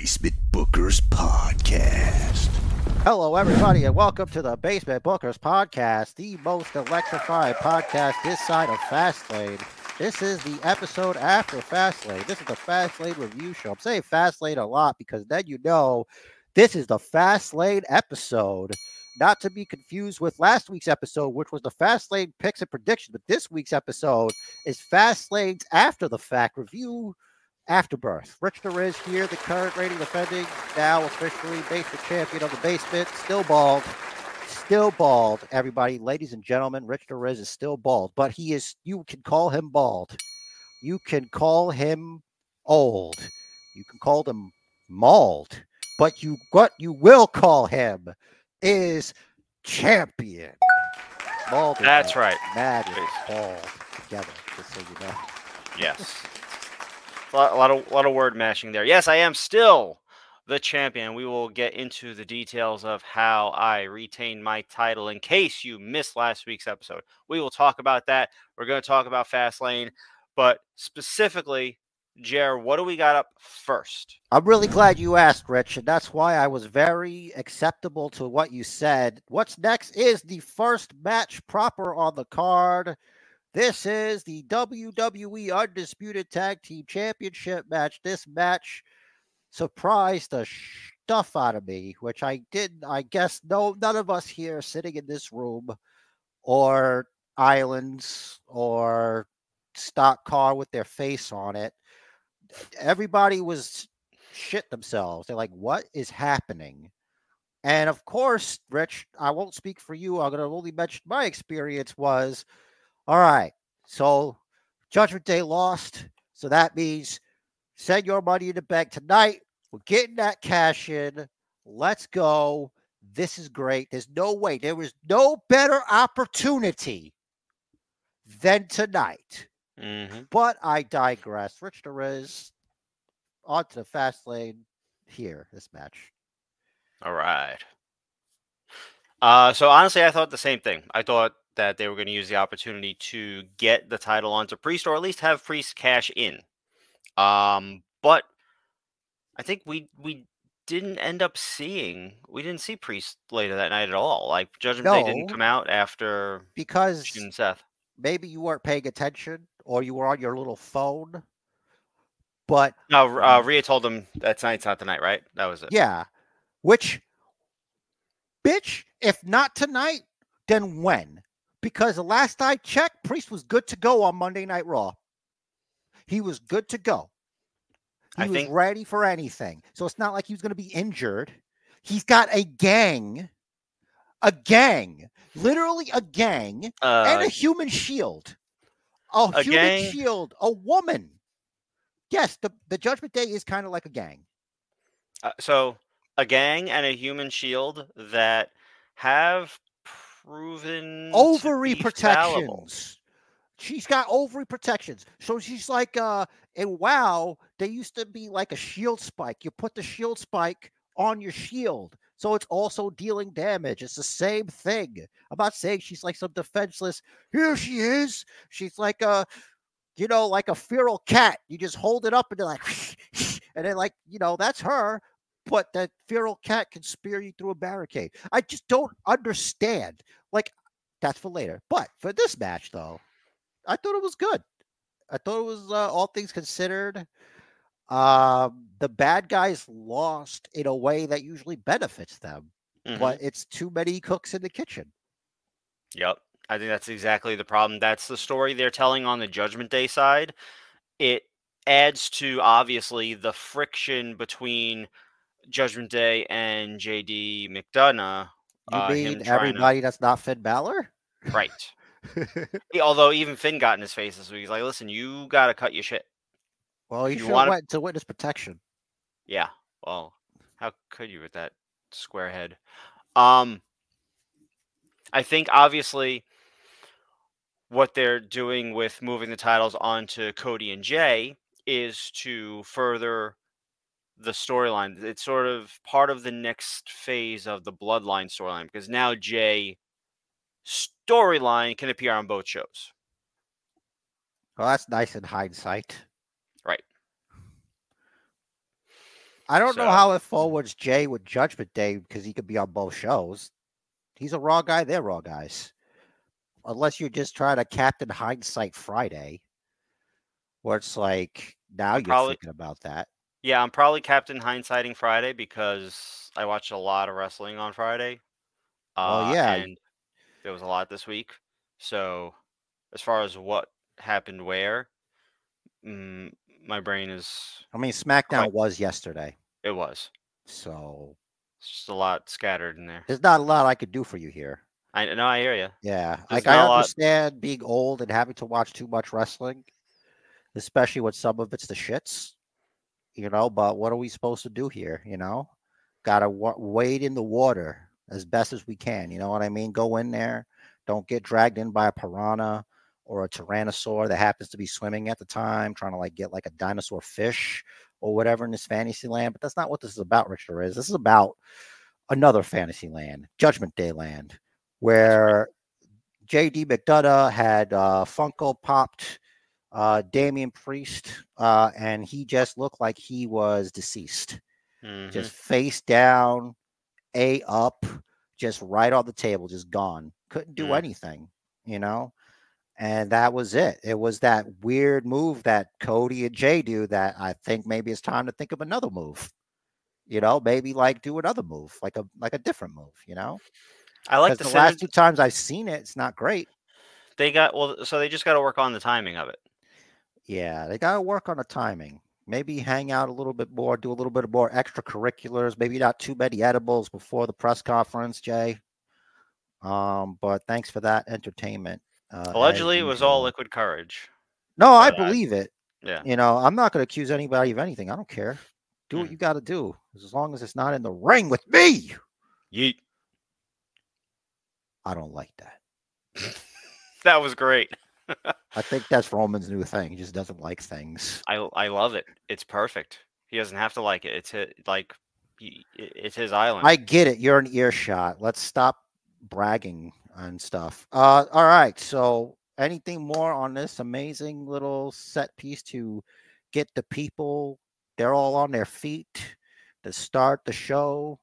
Basement Bookers Podcast. Hello, everybody, and welcome to the Basement Bookers Podcast, the most electrified podcast this side of Fastlane. This is the episode after Fastlane. This is the Fastlane review show. I'm saying Fastlane a lot because then you know this is the Fastlane episode. Not to be confused with last week's episode, which was the Fastlane picks and predictions, but this week's episode is Fastlane's after the fact review Afterbirth. Rich is here, the current reigning defending, now officially basement champion of the basement, still bald. Still bald, everybody, ladies and gentlemen. Rich Riz is still bald, but he is, you can call him bald. You can call him old. You can call him mauled. But you, what you will call him is champion. Mauled That's right. Mad is bald together, just so you know. Yes. A lot, a lot of a lot of word mashing there. Yes, I am still the champion. We will get into the details of how I retained my title in case you missed last week's episode. We will talk about that. We're going to talk about Fastlane, but specifically, Jer, what do we got up first? I'm really glad you asked, Rich, and that's why I was very acceptable to what you said. What's next is the first match proper on the card. This is the WWE Undisputed Tag Team Championship match. This match surprised the stuff out of me, which I didn't, I guess, no, none of us here sitting in this room or islands or stock car with their face on it. Everybody was shit themselves. They're like, what is happening? And of course, Rich, I won't speak for you. I'm going to only mention my experience was all right. So Judgment Day lost. So that means send your money in the bank tonight. We're getting that cash in. Let's go. This is great. There's no way. There was no better opportunity than tonight. Mm-hmm. But I digress. Rich Perez onto the fast lane here, this match. All right. Uh, so honestly, I thought the same thing. I thought that they were going to use the opportunity to get the title onto Priest or at least have Priest cash in. Um, but I think we we didn't end up seeing we didn't see Priest later that night at all. Like Judgment no, Day didn't come out after because Seth. Maybe you weren't paying attention or you were on your little phone. But no, uh, Rhea told him that tonight's not the night, right? That was it. Yeah. Which, bitch, if not tonight, then when? Because the last I checked, Priest was good to go on Monday Night Raw. He was good to go. He I was think... ready for anything. So it's not like he was going to be injured. He's got a gang, a gang, literally a gang, uh, and a human shield. A, a human gang? shield, a woman. Yes, the, the Judgment Day is kind of like a gang. Uh, so a gang and a human shield that have proven ovary protections. Fallible. She's got ovary protections. So she's like uh and WoW, they used to be like a shield spike. You put the shield spike on your shield. So it's also dealing damage. It's the same thing. I'm not saying she's like some defenseless. Here she is. She's like a, you know, like a feral cat. You just hold it up and they're like, and then like, you know, that's her but that feral cat can spear you through a barricade. I just don't understand. Like, that's for later. But for this match, though, I thought it was good. I thought it was uh, all things considered. Um, the bad guys lost in a way that usually benefits them, mm-hmm. but it's too many cooks in the kitchen. Yep. I think that's exactly the problem. That's the story they're telling on the Judgment Day side. It adds to obviously the friction between Judgment Day and JD McDonagh. You uh, mean everybody to... that's not Finn Balor? Right. yeah, although even Finn got in his face this week. He's like, listen, you got to cut your shit. Well, he should wanna... went to witness protection. Yeah. Well, how could you with that square head? Um, I think obviously what they're doing with moving the titles onto Cody and Jey is to further the storyline. It's sort of part of the next phase of the Bloodline storyline because now Jey storyline can appear on both shows. Well, that's nice in hindsight. Right. I don't know how it forwards Jey with Judgment Day because he could be on both shows. He's a raw guy. They're raw guys. Unless you're just trying to Captain Hindsight Friday, where it's like now you're Probably- thinking about that. Yeah, I'm probably Captain Hindsighting Friday because I watched a lot of wrestling on Friday. Well, uh, yeah. and there was a lot this week. So, as far as what happened where, mm, my brain is I mean, SmackDown Quite- was yesterday, it was so it's just a lot scattered in there. there's not a lot I could do for you here. I know I hear you. Yeah, There's like I lot- understand being old and having to watch too much wrestling, especially when some of it's the shits, you know. But what are we supposed to do here? You know, gotta wa- wade in the water as best as we can. You know what I mean? Go in there, don't get dragged in by a piranha or a tyrannosaur that happens to be swimming at the time, trying to like get like a dinosaur fish or whatever in this fantasy land. But that's not what this is about, Richard. Is this is about another fantasy land, Judgment Day land, where JD McDonagh had uh, Funko popped uh, Damian Priest, uh, and he just looked like he was deceased, Mhm. just face down, A up, just right on the table, just gone. Couldn't do Mm. anything, you know. And that was it. It was that weird move that Cody and Jey do that I think maybe it's time to think of another move. You know, maybe like do another move, like a like a different move, you know? I like the, the last two times I've seen it, it's not great. They got well, so they just got to work on the timing of it. Yeah, they got to work on the timing. Maybe hang out a little bit more, do a little bit more extracurriculars. Maybe not too many edibles before the press conference, Jey. Um, but thanks for that entertainment. Uh, Allegedly, it was all liquid courage. No, I believe it. Yeah. You know, I'm not going to accuse anybody of anything. I don't care. Do what Mm. you got to do, as long as it's not in the ring with me. Yeet. I don't like that. That was great. I think that's Roman's new thing. He just doesn't like things. I I love it. It's perfect. He doesn't have to like it. It's hi- like he, it's his island. I get it. You're an earshot. Let's stop bragging and stuff. Uh, all right. So, anything more on this amazing little set piece to get the people? They're all on their feet to start the show.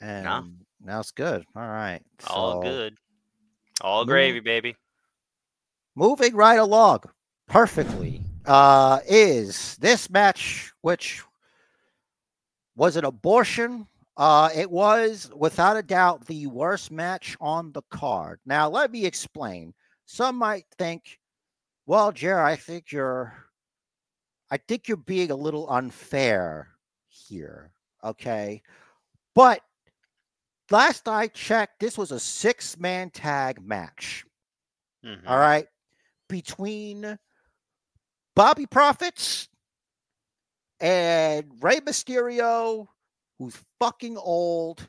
And now it's good. All right. all good. All gravy, baby. Moving right along perfectly uh is this match which was an abortion uh it was without a doubt the worst match on the card. Now let me explain. Some might think well Jer, i think you're i think you're being a little unfair here okay? But last i checked this was a six man tag match. Mhm. all right, between Bobby Profits and Rey Mysterio, who's fucking old,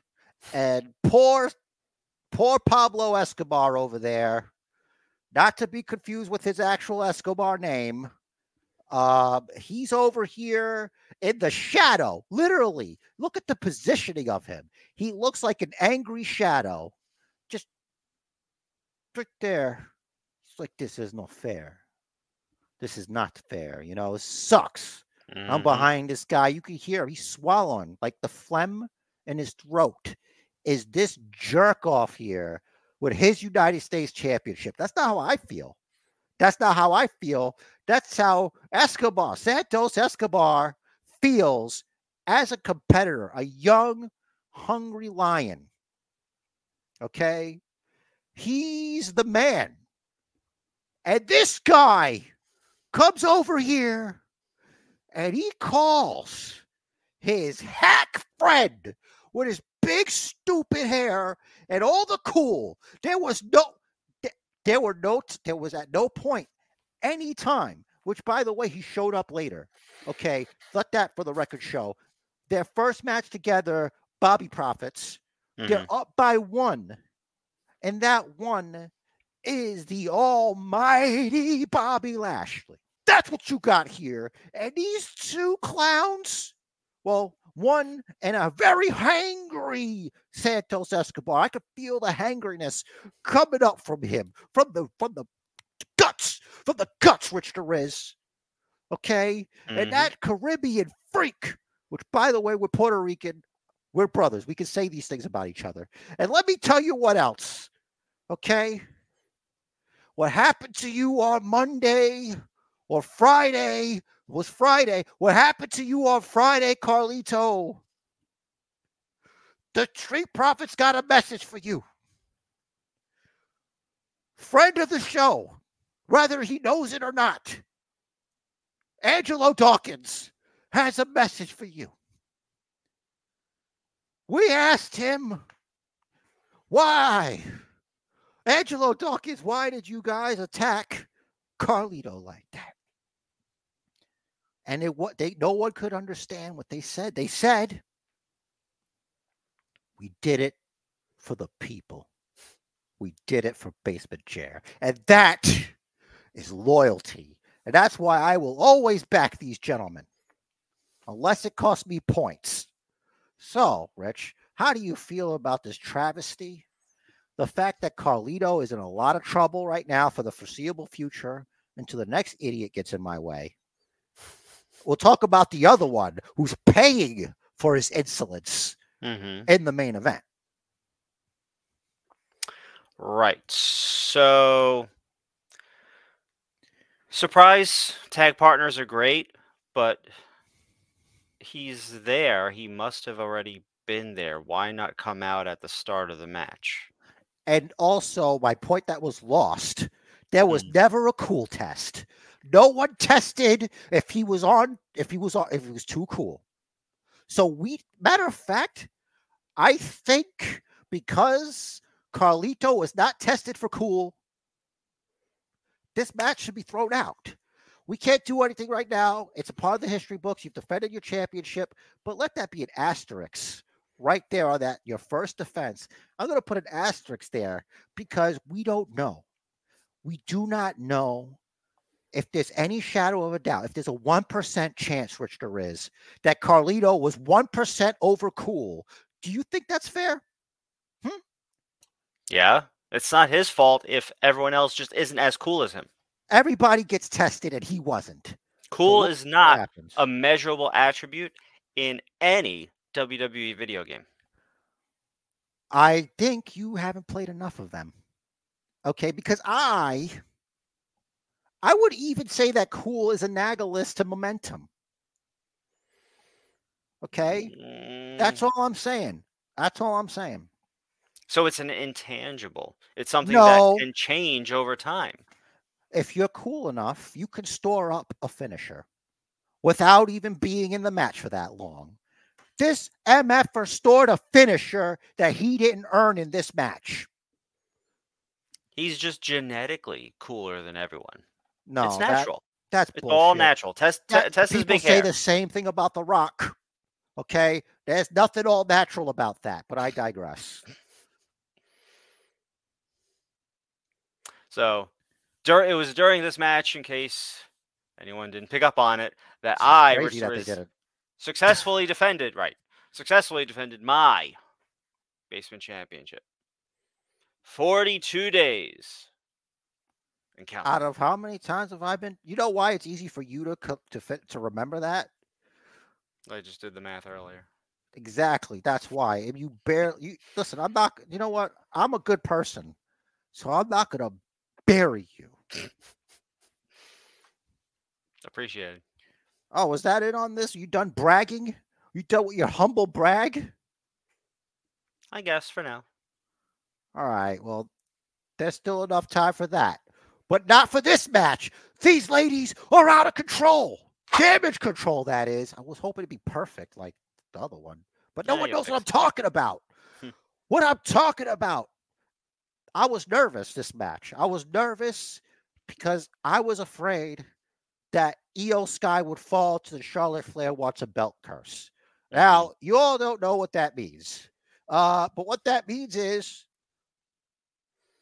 and poor, poor Pablo Escobar over there, not to be confused with his actual Escobar name. Uh, he's over here in the shadow, literally. Look at the positioning of him. He looks like an angry shadow, just right there. It's like this is not fair. This is not fair. You know, it sucks. I'm Mhm. behind this guy. You can hear he's swallowing like the phlegm in his throat. Is this jerk off here with his United States Championship? That's not how I feel. That's not how I feel. That's how Escobar, Santos Escobar, feels as a competitor, a young, hungry lion. Okay. He's the man. And this guy comes over here and he calls his hack friend with his big stupid hair and all the cool. There was no there were no t- there was at no point any time, which by the way he showed up later. Okay, let that for the record show. Their first match together, Bobby Profits, they're Mhm. up by one. And that one is the almighty Bobby Lashley. That's what you got here. And these two clowns, well, one and a very hangry Santos Escobar. I could feel the hangriness coming up from him, from the from the guts, from the guts, Rich there is. Okay. Mhm. And that Caribbean freak, which by the way, we're Puerto Rican, we're brothers. We can say these things about each other. And let me tell you what else. Okay. What happened to you on Monday or Friday was Friday. What happened to you on Friday, Carlito? The Street Profits got a message for you. Friend of the show, whether he knows it or not, Angelo Dawkins has a message for you. We asked him why. Angelo Dawkins, why did you guys attack Carlito like that? And it what they no one could understand what they said. They said, We did it for the people. We did it for basement chair. And that is loyalty. And that's why I will always back these gentlemen, unless it costs me points. So, Rich, how do you feel about this travesty? The fact that Carlito is in a lot of trouble right now for the foreseeable future until the next idiot gets in my way. We'll talk about the other one who's paying for his insolence Mhm. in the main event. Right. So surprise tag partners are great, but he's there. He must have already been there. Why not come out at the start of the match? And also, my point that was lost there was Mm. never a cool test. No one tested if he was on, if he was on, if he was too cool. So we, matter of fact, I think because Carlito was not tested for cool, this match should be thrown out. We can't do anything right now. It's a part of the history books. You've defended your championship, but let that be an asterisk right there on that your first defense. I'm going to put an asterisk there because we don't know. We do not know if there's any shadow of a doubt, if there's a 1% chance, which there is, that Carlito was 1% over cool. Do you think that's fair? Hmm? Yeah. It's not his fault if everyone else just isn't as cool as him. Everybody gets tested and he wasn't. Cool what- is not a measurable attribute in any WWE video game. I think you haven't played enough of them. Okay, because I I would even say that cool is analogous to momentum. Okay? That's Mm, all I'm saying. That's all I'm saying. So it's an intangible. It's something No. that can change over time. If you're cool enough, you can store up a finisher without even being in the match for that long. This MFer stored a finisher that he didn't earn in this match. He's just genetically cooler than everyone. No, it's that- natural. that's it's all natural. Test te- That- people big say hair. the same thing about The Rock. Okay, there's nothing all natural about that, but I digress. So dur- it was during this match, in case anyone didn't pick up on it, that It's I crazy that they res- did it. successfully defended, right? Successfully defended my basement championship. 42 days. And count. Out of how many times have I been? You know why it's easy for you to co- to fit to remember that? I just did the math earlier. Exactly. That's why. If you barely you listen, I'm not. You know what? I'm a good person, so I'm not gonna bury you. Appreciated. Oh, was that it on this? You done bragging? You done with your humble brag? I guess for now. All right. Well, there's still enough time for that, but not for this match. These ladies are out of control. Damage control, that is. I was hoping to be perfect like the other one, but no Yeah, one knows what I'm talking about. Hmm. what I'm talking about. I was nervous this match. I was nervous because I was afraid that Io Sky would fall to the Charlotte Flair wants a belt curse. Mm-hmm. Now, you all don't know what that means. Uh, but what that means is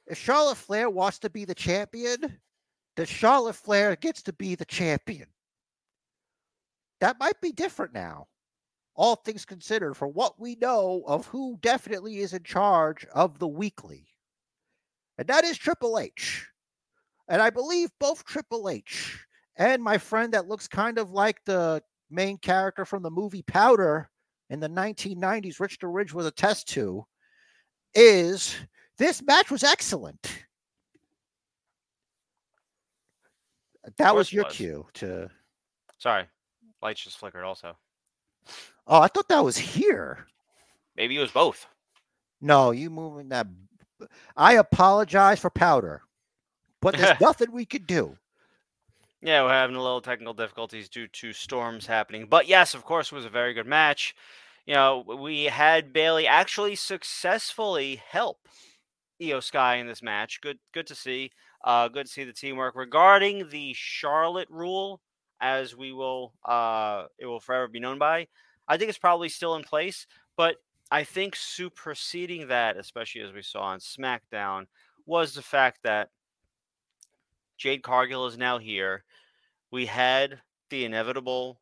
if Charlotte Flair wants to be the champion, then Charlotte Flair gets to be the champion. That might be different now, all things considered, for what we know of who definitely is in charge of the weekly. And that is Triple H. And I believe both Triple H and my friend that looks kind of like the main character from the movie Powder in the 1990s, Rich the Ridge was a test to, is this match was excellent. That was your was. cue to. Sorry, lights just flickered. Also, Oh, I thought that was here. maybe it was both. No, you moving that. I apologize for powder, but there's nothing we could do. Yeah, we're having a little technical difficulties due to storms happening. But yes, of course, it was a very good match. You know, we had Bayley actually successfully help Io Sky in this match. Good good to see. Uh good to see the teamwork. Regarding the Charlotte rule, as we will uh it will forever be known by, I think it's probably still in place, but I think superseding that, especially as we saw on SmackDown, was the fact that Jade Cargill is now here. We had the inevitable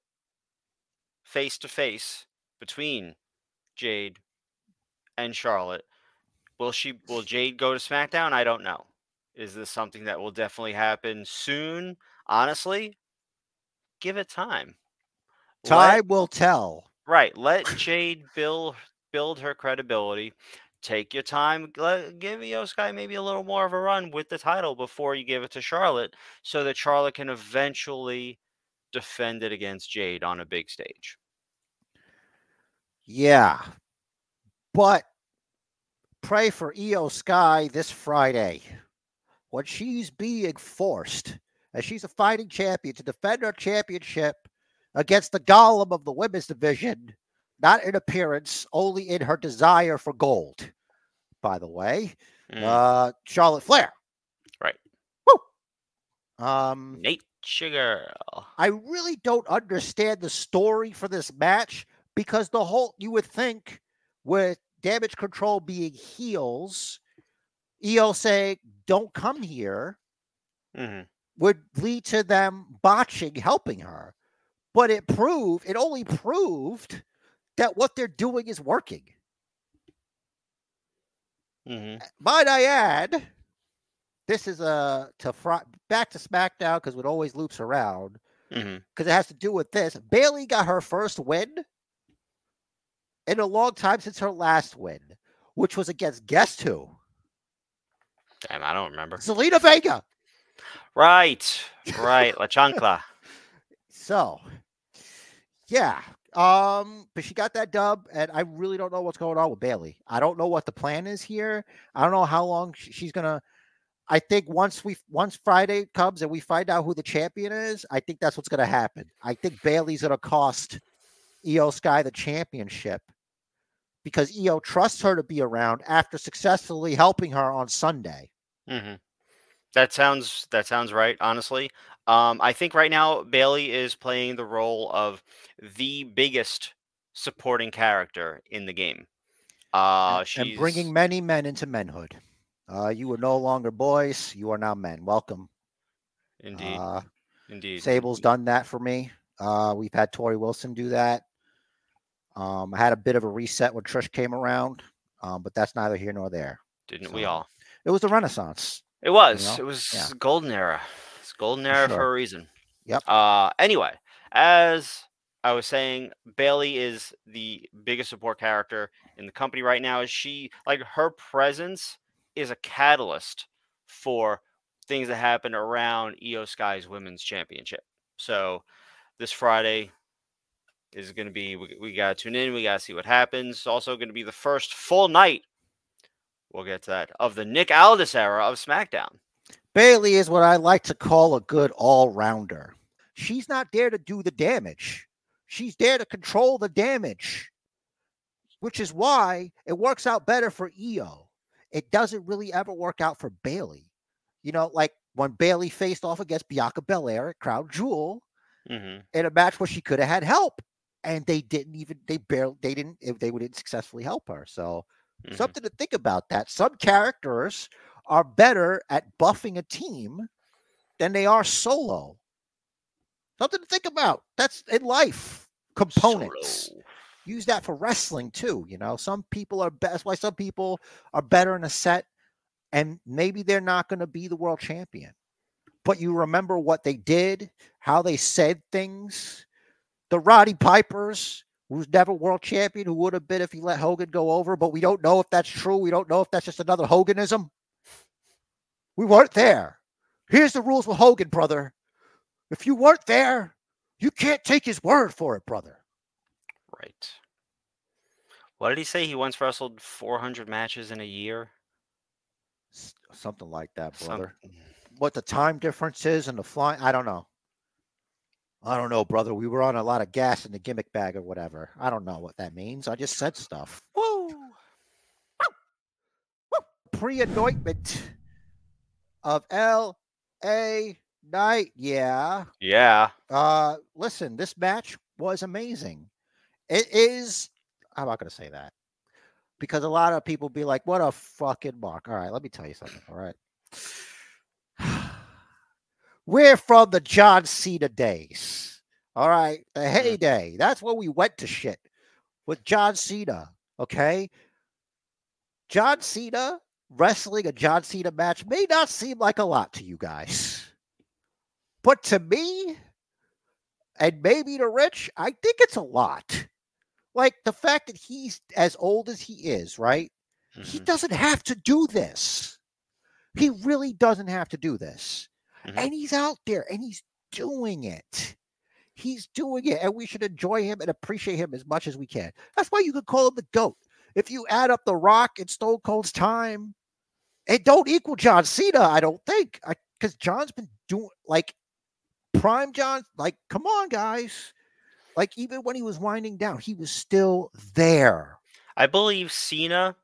face to face between Jade and Charlotte. Will she will Jade go to SmackDown? I don't know. Is this something that will definitely happen soon? Honestly, give it time. Let- Time will tell. Right. Let Jade build build her credibility. Take your time. Give Io Sky maybe a little more of a run with the title before you give it to Charlotte, so that Charlotte can eventually defend it against Jade on a big stage. Yeah. But pray for Io Sky this Friday when she's being forced, as she's a fighting champion, to defend her championship against the golem of the women's division, not in appearance, only in her desire for gold. By the way, Mm, uh, Charlotte Flair. Right. Woo. Um, Nature Girl. I really don't understand the story for this match because the whole you would think with damage control being heels, Io saying don't come here Mhm. would lead to them botching helping her. But it proved it only proved that what they're doing is working. Mhm. Might I add, this is a to fr- back to SmackDown because it always loops around. Because it has to do with this. Bayley got her first win in a long time since her last win, which was against guess who? Damn, I don't remember. Zelina Vega. Right. Right. La Chancla. So, yeah. Um, but she got that dub, and I really don't know what's going on with Bayley. I don't know what the plan is here. I don't know how long she's gonna. I think once we once Friday comes and we find out who the champion is, I think that's what's gonna happen. I think Bayley's gonna cost Io Sky the championship because EO trusts her to be around after successfully helping her on Sunday. hmm That sounds that sounds right. Honestly, um, I think right now Bayley is playing the role of the biggest supporting character in the game. Uh, and, she's and bringing many men into menhood. Uh, you were no longer boys; you are now men. Welcome. indeed, Uh, indeed. Sable's done that for me. Uh, we've had Torrie Wilson do that. Um, I had a bit of a reset when Trish came around, um, but that's neither here nor there. Didn't we all? It was the Renaissance. It was. know? It was Yeah. golden era. Golden era for a reason. Yep. Uh, anyway, as I was saying, Bayley is the biggest support character in the company right now. Is she like her presence is a catalyst for things that happen around Io Sky's Women's Championship. So this Friday is going to be we, we got to tune in. We got to see what happens. It's also going to be the first full night. We'll get to that of the Nick Aldis era of SmackDown. Bayley is what I like to call a good all rounder. She's not there to do the damage, she's there to control the damage, which is why it works out better for Io. It doesn't really ever work out for Bayley. You know, like when Bayley faced off against Bianca Belair at Crown Jewel hmm in a match where she could have had help, and they didn't even they barely they didn't, they didn't successfully help her. So Mhm. something to think about that. Some characters are better at buffing a team than they are solo. Something to think about. That's in life. Components. Solo. Use that for wrestling too. You know, some people are best. That's why some people are better in a set, and maybe they're not going to be the world champion. but you remember what they did, how they said things. The Roddy Pipers, who's never world champion, who would have been if he let Hogan go over, but we don't know if that's true. We don't know if that's just another Hoganism. We weren't there. Here's the rules with Hogan, brother. If you weren't there, you can't take his word for it, brother. Right. What did he say? He once wrestled 400 matches in a year. S- Something like that, brother. What the time difference is and the flying, I don't know. I don't know, brother. We were on a lot of gas in the gimmick bag or whatever. I don't know what that means. I just said stuff. Woo! Pre anointment of L.A. Knight. Yeah. Yeah. Uh, listen, this match was amazing. It is. I'm not going to say that because a lot of people be like, "What a fucking mark!" All right, let me tell you something. All right, we're from the John Cena days. All right, the heyday. That's when we went to shit with John Cena. Okay, John Cena wrestling a John Cena match may not seem like a lot to you guys, but to me, and maybe to Rich, I think it's a lot. Like the fact that he's as old as he is, right? He Mhm, doesn't have to do this. He really doesn't have to do this. Mhm. And he's out there and he's doing it. He's doing it, and we should enjoy him and appreciate him as much as we can. That's why you could call him the GOAT. If you add up The Rock and Stone Cold's time, it don't equal John Cena, I don't think. Because John's been doing like prime John, like, come on, guys. Like, even when he was winding down, he was still there. I believe Cena,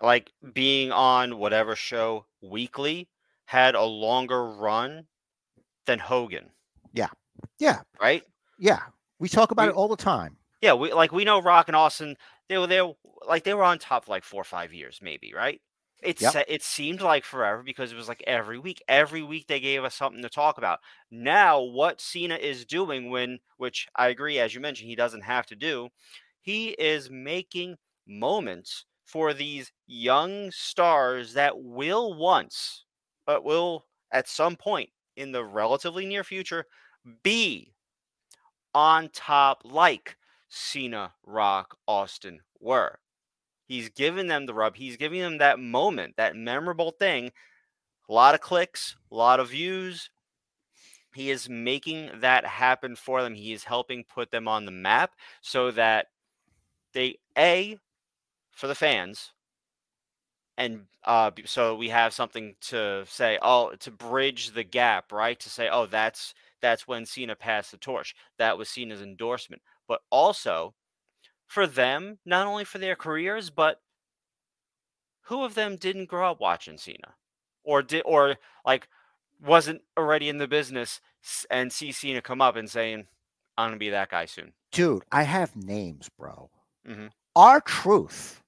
like being on whatever show weekly, had a longer run than Hogan, Yeah, Yeah. right? yeah. We talk about We- it all the time. Yeah, we like we know Rock and Austin. They were there, like they were on top for like four or five years, maybe, right? It Yep. it seemed like forever because it was like every week. Every week they gave us something to talk about. Now, what Cena is doing, when which I agree, as you mentioned, he doesn't have to do, he is making moments for these young stars that will once, but will at some point in the relatively near future be on top like Cena, Rock, Austin were. He's giving them the rub. He's giving them that moment, that memorable thing. A lot of clicks, a lot of views. He is making that happen for them. He is helping put them on the map so that they, A, for the fans, and uh, so we have something to say, oh, to bridge the gap, right? To say, oh, that's that's when Cena passed the torch. That was Cena's endorsement. But also for them, not only for their careers, but who of them didn't grow up watching Cena? Or did or like wasn't already in the business and see Cena come up and saying, I'm gonna be that guy soon. Dude, I have names, bro. Mhm. R-Truth.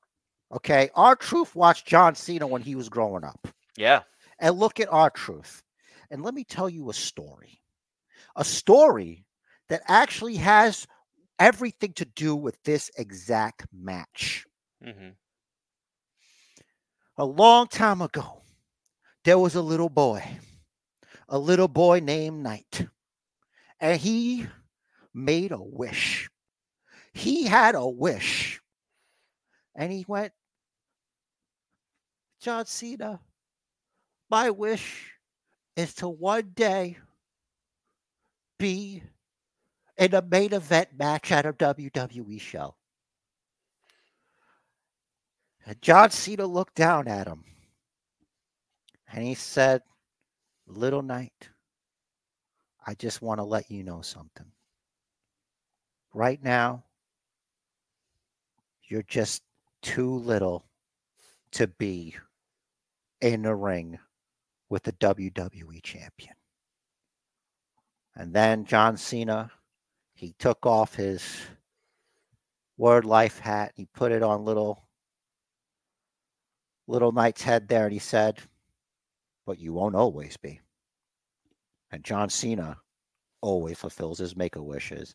Okay. R-Truth watched John Cena when he was growing up. Yeah. And look at R-Truth. And let me tell you a story. A story that actually has everything to do with this exact match. hmm A long time ago, there was a little boy, a little boy named Knight, and he made a wish. He had a wish, and he went, John Cena, my wish is to one day be in a main event match at a WWE show. And John Cena looked down at him and he said, Little Knight, I just want to let you know something. Right now, you're just too little to be in the ring with the WWE champion. And then John Cena, he took off his word life hat, he put it on little little knight's head there and he said, But you won't always be. And John Cena always fulfills his make a wishes.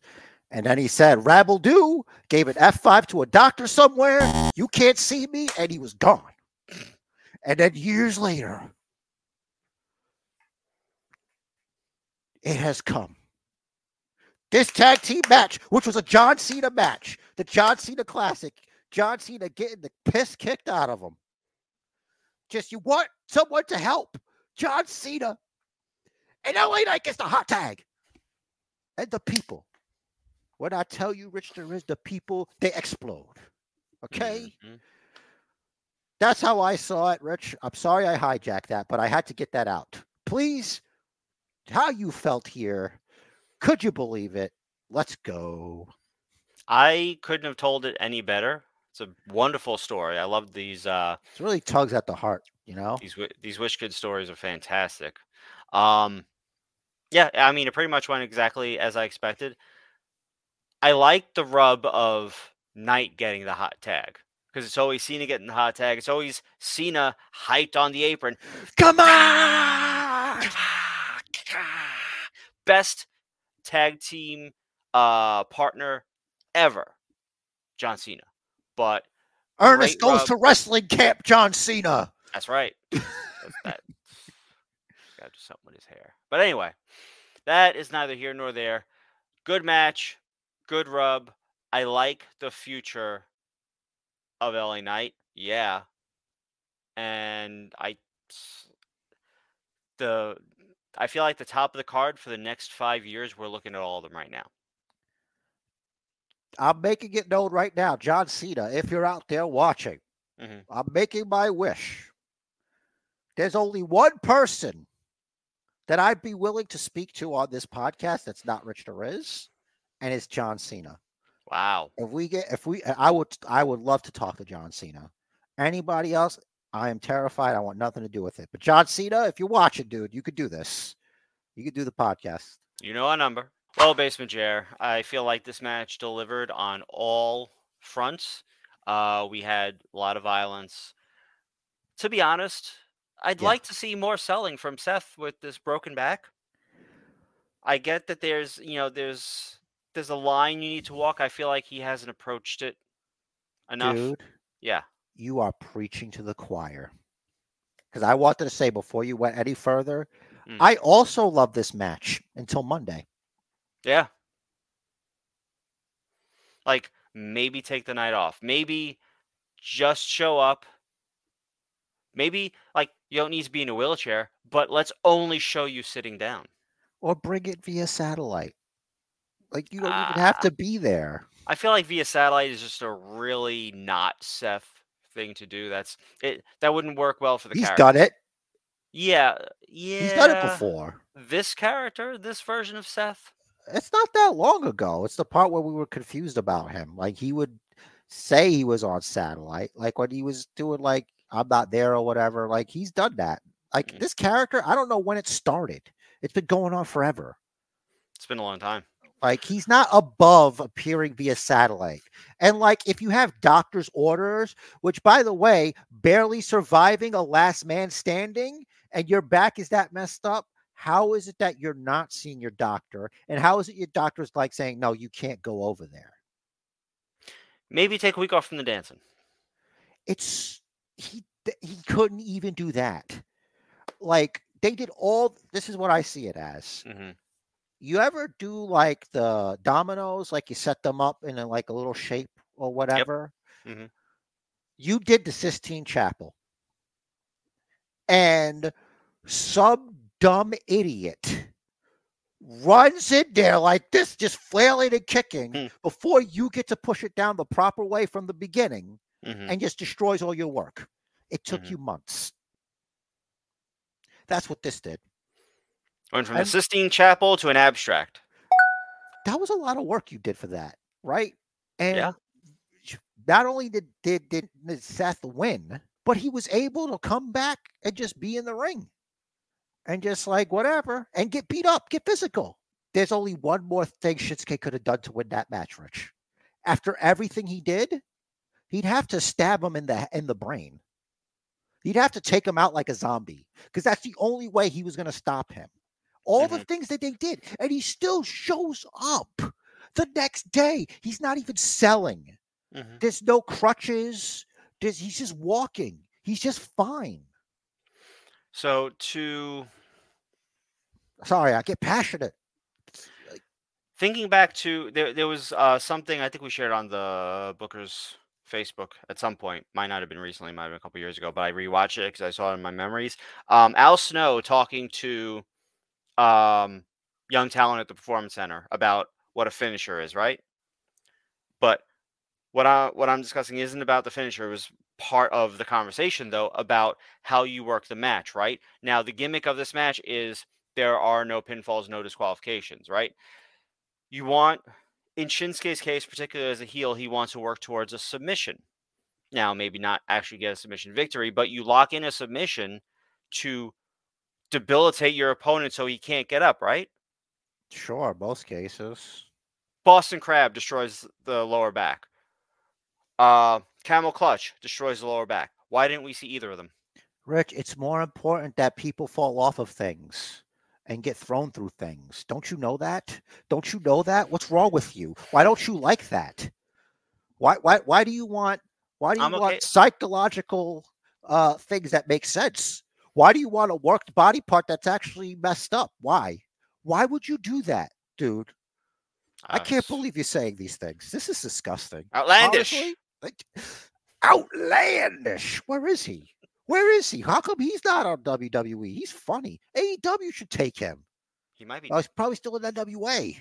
And then he said, Rabble do, gave an F5 to a doctor somewhere. You can't see me. And he was gone. And then years later, it has come. This tag team match, which was a John Cena match, the John Cena Classic, John Cena getting the piss kicked out of him. Just you want someone to help John Cena, and LA Knight gets the hot tag, and the people. When I tell you, Rich, there is the people, they explode. Okay. Mhm. That's how I saw it, Rich. I'm sorry I hijacked that, but I had to get that out. Please, how you felt here. Could you believe it? Let's go. I couldn't have told it any better. It's a wonderful story. I love these uh It really tugs at the heart, you know? these these wish kid stories are fantastic. Um yeah, I mean it pretty much went exactly as I expected. I like the rub of Knight getting the hot tag because it's always Cena getting the hot tag. It's always Cena hyped on the apron. Come on! Best tag team uh partner ever, John Cena. But Ernest goes rub. to wrestling camp, John Cena. That's right. That's that. Got to do something with his hair. But anyway, that is neither here nor there. Good match, good rub. I like the future of LA Knight. Yeah. And I the I feel like the top of the card for the next five years, we're looking at all of them right now. I'm making it known right now, John Cena, if you're out there watching, Mhm. I'm making my wish. There's only one person that I'd be willing to speak to on this podcast that's not Rich Derez, and it's John Cena. Wow. If we get, if we, I would, I would love to talk to John Cena. Anybody else, I am terrified. I want nothing to do with it. But John Cena, if you're watching, dude, you could do this. You could do the podcast. You know our number. Well, Basement Chair, I feel like this match delivered on all fronts. Uh, we had a lot of violence. To be honest, I'd Yeah. like to see more selling from Seth with this broken back. I get that there's, you know, there's there's a line you need to walk. I feel like he hasn't approached it enough. Dude, Yeah. You are preaching to the choir. Because I wanted to say before you went any further, Mm. I also love this match until Monday. Yeah. Like maybe take the night off. Maybe just show up. Maybe like you don't need to be in a wheelchair, but let's only show you sitting down. Or bring it via satellite. Like you don't even have Ah. to be there. I feel like via satellite is just a really not Seth thing to do. That's it. That wouldn't work well for the He's character. done it. Yeah, yeah. He's done it before. This character, this version of Seth. It's not that long ago. It's the part where we were confused about him. Like he would say he was on satellite, like when he was doing like I'm not there or whatever. Like he's done that. Like Mm. this character, I don't know when it started. It's been going on forever. It's been a long time. Like he's not above appearing via satellite. And like if you have doctor's orders, which by the way, barely surviving a last man standing and your back is that messed up, how is it that you're not seeing your doctor? And how is it your doctor's like saying, no, you can't go over there? Maybe take a week off from the dancing. It's he he couldn't even do that. Like they did all this is what I see it as. hmm you ever do like the dominoes like you set them up in a, like a little shape or whatever? Mhm. you did the sistine chapel. And some dumb idiot runs in there like this just flailing and kicking Hmm. before you get to push it down the proper way from the beginning hmm and just destroys all your work. It took Mhm. you months. That's what this did Went from And- the Sistine Chapel to an abstract. that was a lot of work you did for that, right? And Yeah. not only did, did did did Seth win, but he was able to come back and just be in the ring and just like whatever and get beat up, get physical. There's only one more thing Shinsuke could have done to win that match, Rich. After everything he did, he'd have to stab him in the in the brain. He'd have to take him out like a zombie because that's the only way he was going to stop him. All the things that they did, and he still shows up the next day. He's not even selling. hmm There's no crutches. There's, he's just walking. He's just fine. So to Sorry, I get passionate. Thinking back to there, there was uh, something I think we shared on the Booker's Facebook at some point. Might not have been recently, might have been a couple years ago, but I rewatched it because I saw it in my memories. Um, Al Snow talking to um, young talent at the Performance Center about what a finisher is, right? But what I what I'm discussing isn't about the finisher. It was part of the conversation though about how you work the match, right? Now the gimmick of this match is there are no pinfalls, no disqualifications, right? You want in Shinsuke's case, particularly as a heel, he wants to work towards a submission. Now, maybe not actually get a submission victory, but you lock in a submission to debilitate your opponent so he can't get up, right? Sure, most cases. Boston Crab destroys the lower back. Uh, Camel Clutch destroys the lower back. Why didn't we see either of them? Rich, it's more important that people fall off of things and get thrown through things. Don't you know that? Don't you know that? What's wrong with you? Why don't you like that? Why why why do you want why do you okay. want psychological uh things that make sense? Why do you want a worked body part that's actually messed up? Why? Why would you do that, dude? I Uh, can't believe you're saying these things. This is disgusting. outlandish. Honestly, like, outlandish. Where is he? Where is he? How come he's not on WWE? He's funny. AEW should take him. He might be. Oh, he's probably still in NWA.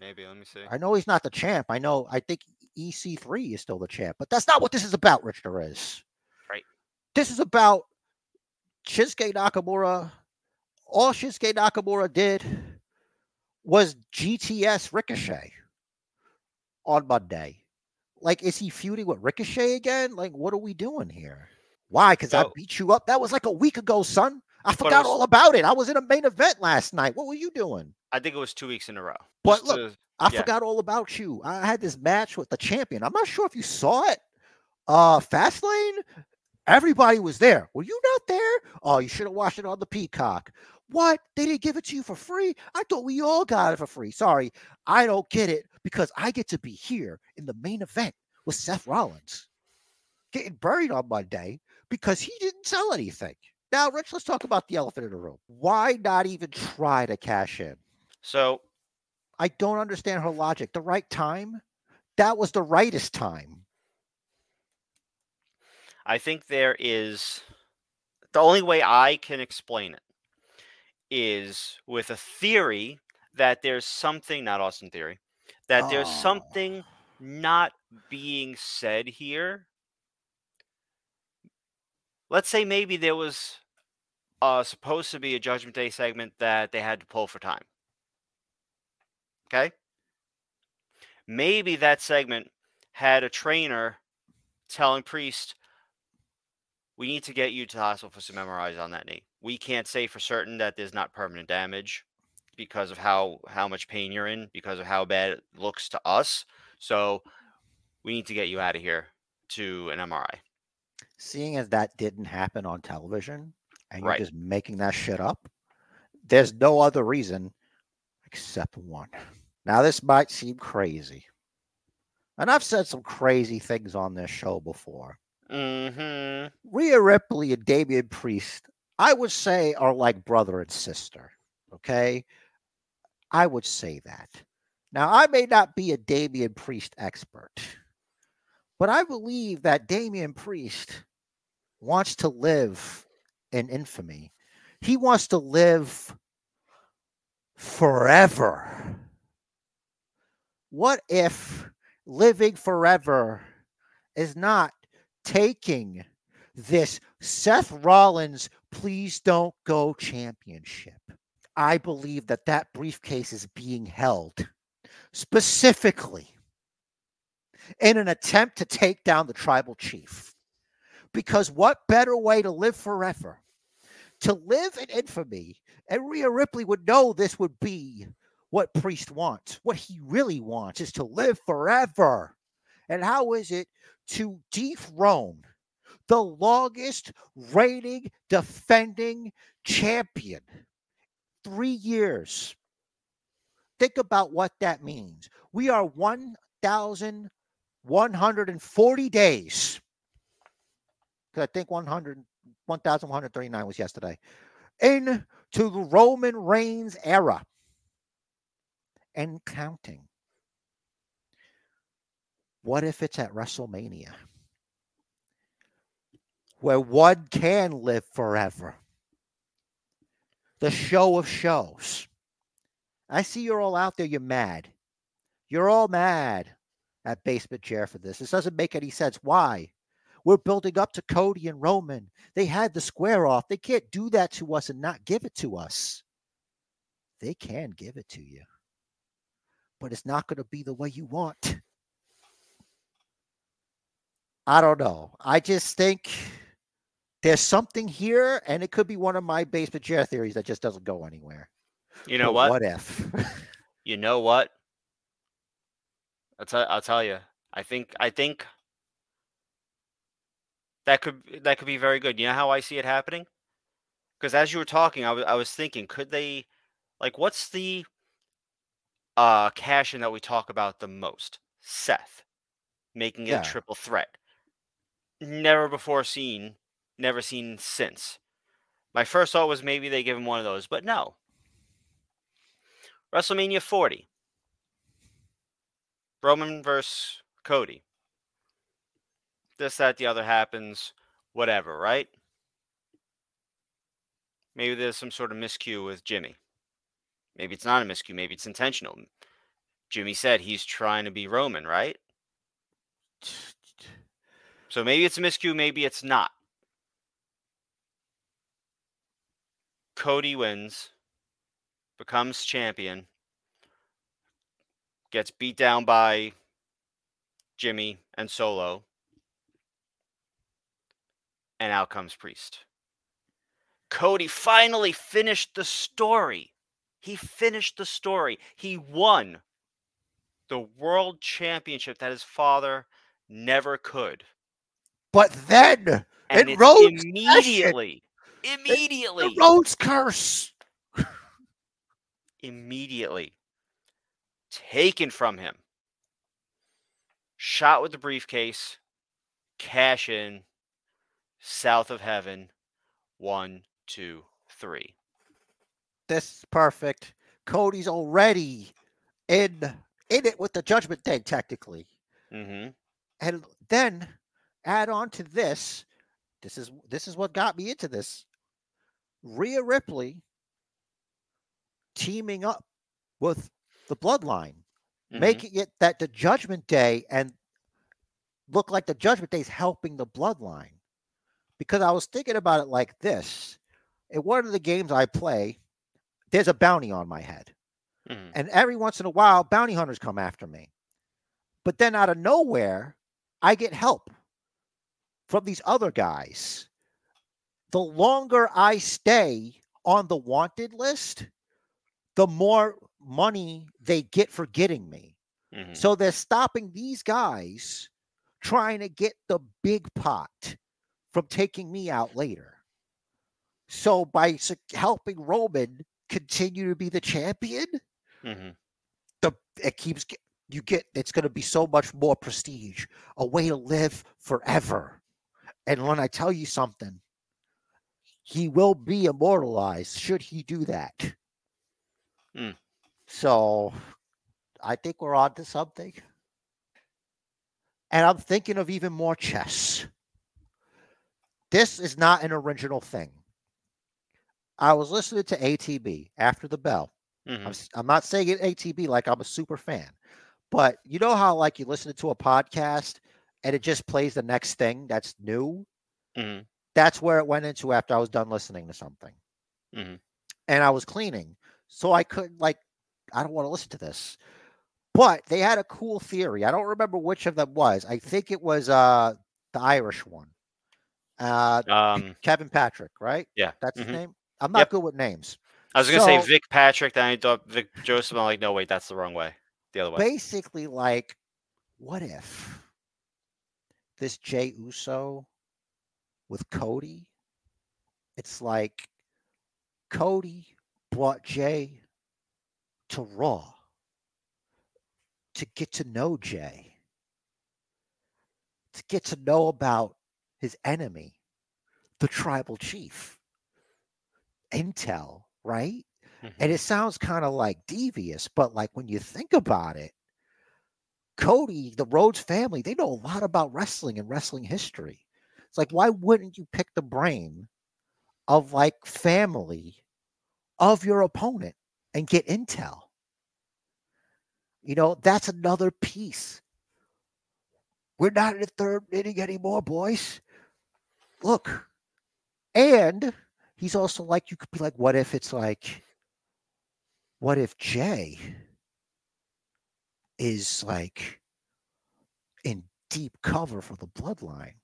Maybe. Let me see. I know he's not the champ. I know. I think EC3 is still the champ, but that's not what this is about, Rich Perez. Right. This is about Shinsuke Nakamura. All Shinsuke Nakamura did was GTS Ricochet on Monday. Like, is he feuding with Ricochet again? Like, what are we doing here? Why? Because I beat you up. That was like a week ago, son. I forgot was- all about it. I was in a main event last night. What were you doing? I think it was two weeks in a row. But look, to- I Yeah. forgot all about you. I had this match with the champion. I'm not sure if you saw it. Uh Fastlane. Everybody was there. Were you not there? Oh, you should have watched it on the Peacock. What? They didn't give it to you for free? I thought we all got it for free. Sorry, I don't get it because I get to be here in the main event with Seth Rollins getting buried on Monday because he didn't sell anything. Now, Rich, let's talk about the elephant in the room. Why not even try to cash in? so I don't understand her logic. The right time? That was the rightest time. I think there is the only way I can explain it is with a theory that there's something, not Austin theory, that there's Oh. something not being said here. Let's say maybe there was uh, supposed to be a Judgment Day segment that they had to pull for time. Okay? Maybe that segment had a trainer telling Priest, we need to get you to the hospital for some MRIs on that knee. We can't say for certain that there's not permanent damage because of how how much pain you're in, because of how bad it looks to us. So we need to get you out of here to an MRI. Seeing as that didn't happen on television and you're Right. just making that shit up, there's no other reason except one. Now, this might seem crazy. And I've said some crazy things on this show before. Mm-hmm. Rhea Ripley and Damian Priest, I would say, are like brother and sister. Okay. I would say that. Now, I may not be a Damian Priest expert, but I believe that Damian Priest wants to live in infamy. He wants to live forever. What if living forever is not taking this Seth Rollins please don't go championship. I believe that that briefcase is being held specifically in an attempt to take down the tribal chief. Because what better way to live forever? To live in infamy, and Rhea Ripley would know this would be what Priest wants. What he really wants is to live forever. And how is it to dethrone the longest reigning defending champion? Three years. Think about what that means. We are 1,140 days. 'Cause I think 100, 1,139 was yesterday. Into the Roman Reigns era and counting. What if it's at WrestleMania? Where one can live forever. The show of shows. I see you're all out there, you're mad. You're all mad at Basement Jer for this. This doesn't make any sense. Why? We're building up to Cody and Roman. They had the square off. They can't do that to us and not give it to us. They can give it to you, but it's not going to be the way you want. I don't know. I just think there's something here, and it could be one of my basement Jer theories that just doesn't go anywhere. You know But what? What if? You know what? I'll tell, I'll tell you. I think I think that could that could be very good. You know how I see it happening? Because as you were talking, I was I was thinking, could they like what's the uh cash in that we talk about the most? Seth making it Yeah. a triple threat. Never before seen, never seen since. My first thought was maybe they give him one of those, but no. WrestleMania 40. Roman versus Cody. This, that, the other happens, whatever, right? Maybe there's some sort of miscue with Jimmy. Maybe it's not a miscue. Maybe it's intentional. Jimmy said he's trying to be Roman, right? So maybe it's a miscue, maybe it's not. Cody wins, becomes champion, gets beat down by Jimmy and Solo, and out comes Priest. Cody finally finished the story. He finished the story. He won the world championship that his father never could. But then And It rose immediately, immediately, the Rhodes curse. immediately taken from him. Shot with the briefcase, cash in, south of heaven, one, two, three. This is perfect. Cody's already in in it with the Judgment Day, technically. Mm-hmm. and then add on to this this is this is what got me into this. Rhea Ripley teaming up with the bloodline Mm-hmm. making it that the judgment day and look like the judgment day is helping the bloodline. Because I was thinking about it like this. In one of the games I play there's a bounty on my head. Mhm. and every once in a while bounty hunters come after me. But then out of nowhere i get help from these other guys the longer i stay on the wanted list the more money they get for getting me Mhm. so they're stopping these guys trying to get the big pot from taking me out later so by helping roman continue to be the champion Mhm. the it keeps you get it's going to be so much more prestige a way to live forever and when i tell you something he will be immortalized should he do that. Mm. so i think we're on to something. And i'm thinking of even more chess. This is not an original thing. I was listening to atb after the bell. Mhm. I'm, I'm not saying it ATB like I'm a super fan, but you know how like you listen to a podcast and it just plays the next thing that's new. Mhm. That's where it went into after I was done listening to something, Mhm. and I was cleaning, so I couldn't like I don't want to listen to this. But they had a cool theory. I don't remember which of them was. I think it was uh the Irish one. Uh Um, Kevin Patrick, right? yeah. That's his mhm. name. I'm not Yep. good with names. I was gonna say Vic Patrick, then I thought Vic Joseph. I'm like, no, wait, that's the wrong way. The other way. basically like what if this Jey Uso with Cody it's like Cody brought Jey to Raw to get to know Jey to get to know about his enemy the tribal chief intel right? Mhm. And it sounds kind of like devious, but like when you think about it, Cody, the Rhodes family, they know a lot about wrestling and wrestling history. It's like, why wouldn't you pick the brain of like family of your opponent and get intel? You know, that's another piece. We're not in the third inning anymore, boys. Look, and he's also like, you could be like, what if it's like, what if Jey is like in deep cover for the bloodline?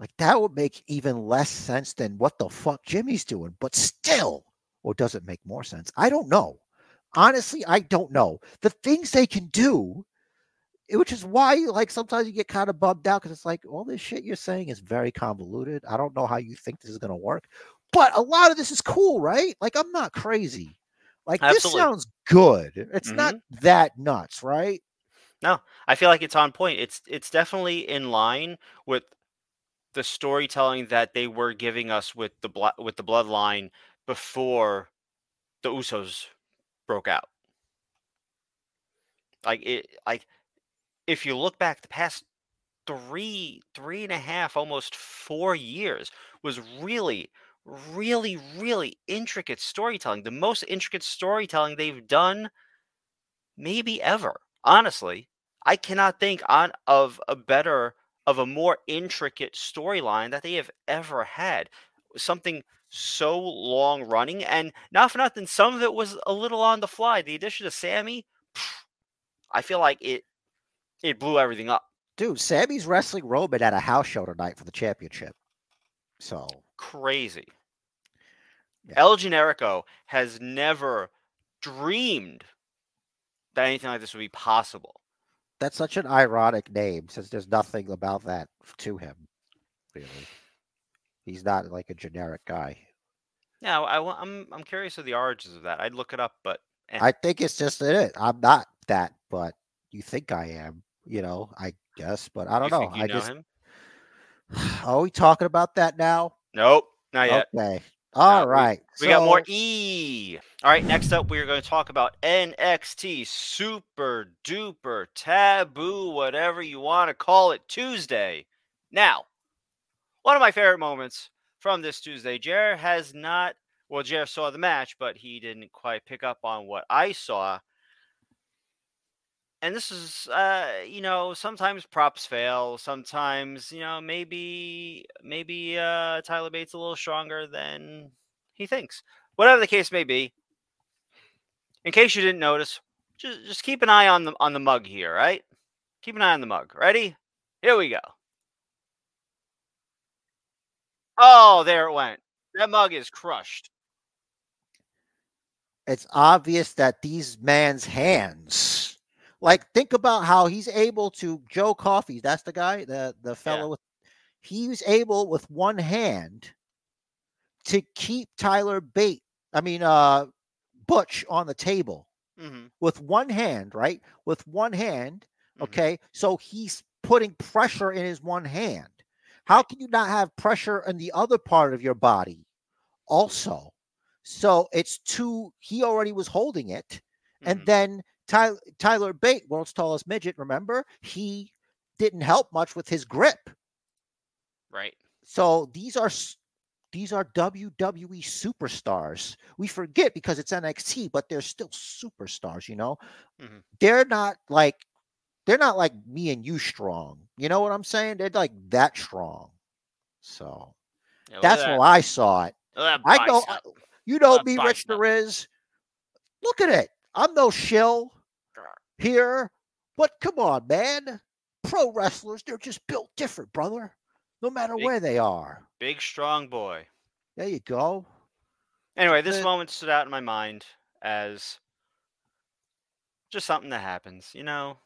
Like that would make even less sense than what the fuck Jimmy's doing, but still, or does it make more sense? I don't know. Honestly, I don't know. The things they can do, eh, which is why like sometimes you get kind of bummed out because it's like all this shit you're saying is very convoluted. I don't know how you think this is gonna work, but a lot of this is cool, right? Like I'm not crazy. Like this sounds good. It's not mm-hmm. that nuts, right? No, I feel like it's on point. It's it's definitely in line with the storytelling that they were giving us with the blo- with the bloodline before the Usos broke out. Like it like if you look back the past three three and a half almost four years was really really really intricate storytelling the most intricate storytelling they've done maybe ever honestly i cannot think on of a better of a more intricate storyline that they have ever had something so long running and not for nothing some of it was a little on the fly the addition of sammy i feel like it it blew everything up Dude, Sammy's wrestling Roman at a house show tonight for the championship. So crazy. Yeah. El Generico has never dreamed that anything like this would be possible. that's such an ironic name since there's nothing about that to him, really. He's not like a generic guy. Now, I, wa- I'm I'm curious of the origins of that. I'd look it up, but eh, I think it's just it. I'm not that, but you think I am, you know, I guess, but I don't you know. I know just him? are we talking about that now? Nope, not yet. Okay. All we- right. We got more E. All right, next up, we are going to talk about NXT Super Duper Taboo, whatever you want to call it, Tuesday. Now, one of my favorite moments from this Tuesday, Jer has not, well, Jer saw the match, but he didn't quite pick up on what I saw. And this is, uh, you know, sometimes props fail. Sometimes, you know, maybe, maybe uh, Tyler Bate's a little stronger than he thinks. Whatever the case may be, in case you didn't notice, just just keep an eye on the on the mug here, right? Keep an eye on the mug. Ready? Here we go. Oh, there it went. That mug is crushed. it's obvious that these man's hands like think about how he's able to joe coffey that's the guy the the fellow with he was able with one hand to keep tyler bate i mean uh butch on the table hmm with one hand right? With one hand Mhm. okay? So he's putting pressure in his one hand. How can you not have pressure in the other part of your body also? So it's two he already was holding it and Mhm. then Tyler, Tyler Bate, world's tallest midget, remember, he didn't help much with his grip. right. So these are these are WWE superstars. We forget because it's NXT, but they're still superstars, you know? Mhm. They're not like they're not like me and you strong. You know what I'm saying? They're like that strong. So Yeah, that's that- I saw it. look at that I know bicep. you know me, Rich bicep. Riz. Look at it. I'm no shill here, but come on, man. Pro wrestlers, they're just built different, brother. No matter Big- where they are. Big strong boy. There you go. Anyway, this moment stood out in my mind as just something that happens, you know.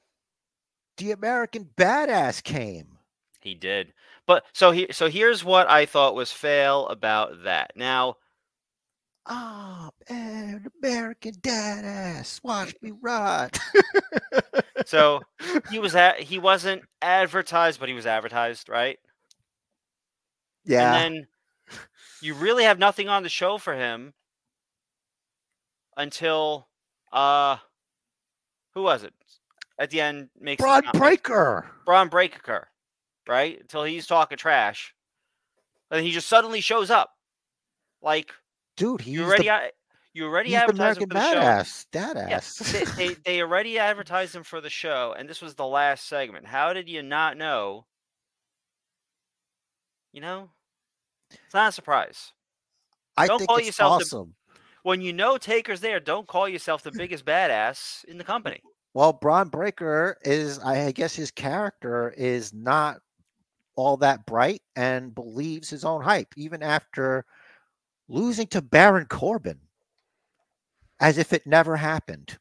The American Badass came. He did. But so he so here's what I thought was fail about that. Now, Ah, man, American Badass. Watch me ride. so he was at he wasn't advertised, but he was advertised, right? yeah. And then you really have nothing on the show for him until uh who was it? At the end makes Bron Breakker. Bron Breakker, right? Until he's talking trash. And he just suddenly shows up. Like Dude, he's you already the, you already the advertised him American for the show. badass. Yeah, Dadass. they, they they already advertised him for the show, and this was the last segment. How did you not know? You know, it's not a surprise. I don't think call it's yourself the- awesome. When you know Taker's there, don't call yourself the biggest badass in the company. Well, Bron Breakker is, I guess, his character is not all that bright and believes his own hype, even after losing to Baron Corbin, as if it never happened,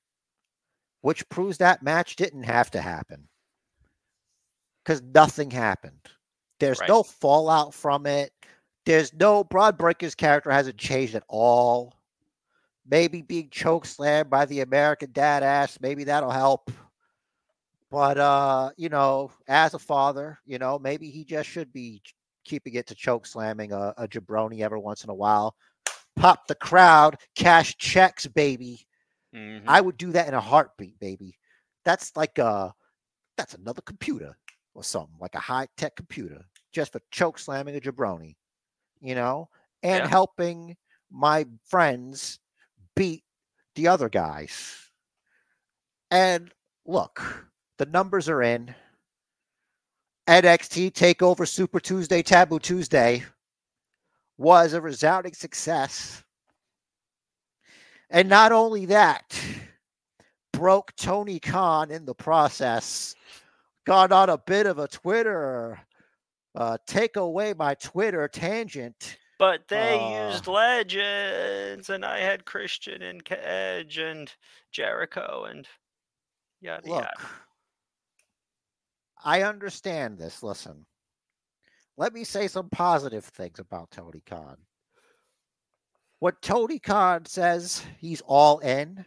which proves that match didn't have to happen because nothing happened. There's Right. no fallout from it. There's no Bron Breakker's character hasn't changed at all. Maybe being choke slammed by the American dad ass, maybe that'll help. But uh, you know, as a father, you know, maybe he just should be keeping it to choke slamming a, a jabroni every once in a while. Pop the crowd, cash checks, baby. Mhm. I would do that in a heartbeat, baby. That's like a that's another computer or something, like a high tech computer, just for choke slamming a jabroni, you know, and Yeah. helping my friends beat the other guys. And look, the numbers are in. NXT Takeover Super Tuesday, Taboo Tuesday was a resounding success. And not only that, broke Tony Khan in the process. Got on a bit of a Twitter uh, take away my Twitter tangent. But they Uh, used legends, and I had Christian and Edge and Jericho and yada Look, yada. I understand this. Listen, let me say some positive things about Tony Khan. What Tony Khan says he's all in,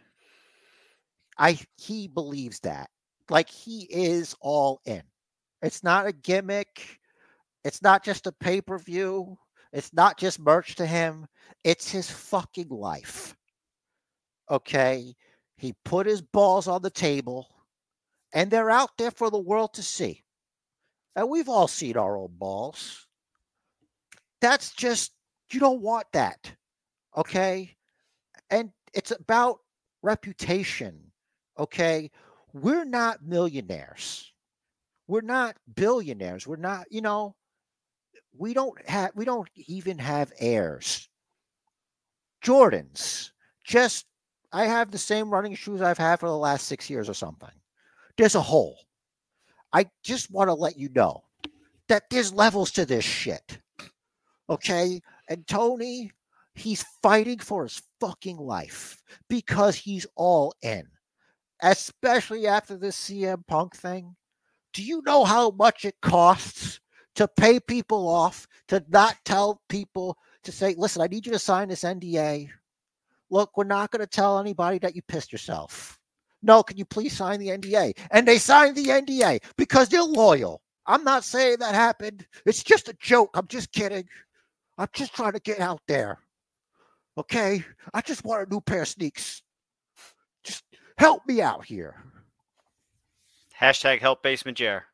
I he believes that. Like he is all in. It's not a gimmick. It's not just a pay-per-view. It's not just merch to him. It's his fucking life. Okay? He put his balls on the table and they're out there for the world to see. And we've all seen our own balls. That's just, you don't want that. Okay. And it's about reputation. Okay. We're not millionaires. We're not billionaires. We're not, you know, we don't have, we don't even have heirs. Jordans, just, I have the same running shoes I've had for the last six years or something there's a hole. I just want to let you know that there's levels to this shit. Okay? And Tony, he's fighting for his fucking life because he's all in. Especially after this CM Punk thing. Do you know how much it costs to pay people off, to not tell people to say, listen, I need you to sign this NDA. Look, we're not going to tell anybody that you pissed yourself. No, can you please sign the NDA? And they signed the NDA because they're loyal. I'm not saying that happened. It's just a joke. I'm just kidding. I'm just trying to get out there. Okay? I just want a new pair of sneaks. Just help me out here. Hashtag help basement Jer.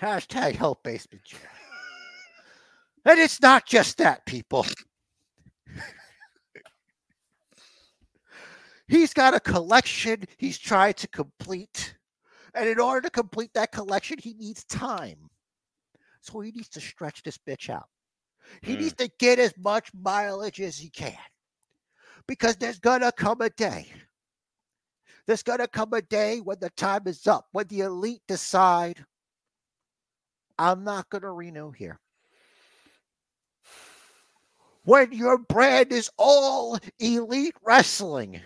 Hashtag help basement Jer. And it's not just that, people. He's got a collection he's trying to complete. And in order to complete that collection, he needs time. So he needs to stretch this bitch out. He Mm. needs to get as much mileage as he can. Because there's going to come a day. There's going to come a day when the time is up, when the elite decide, I'm not going to renew here. When your brand is all elite wrestling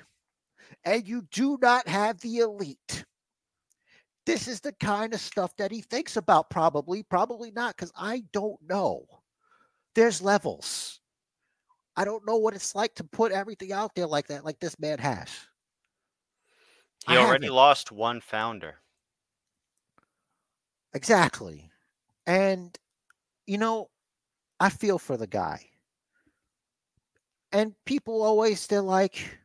and you do not have the elite, this is the kind of stuff that he thinks about, probably, probably not, because I don't know. There's levels. I don't know what it's like to put everything out there like that, like this man has. He I already haven't. lost one founder. Exactly. And, you know, I feel for the guy And people always they're like,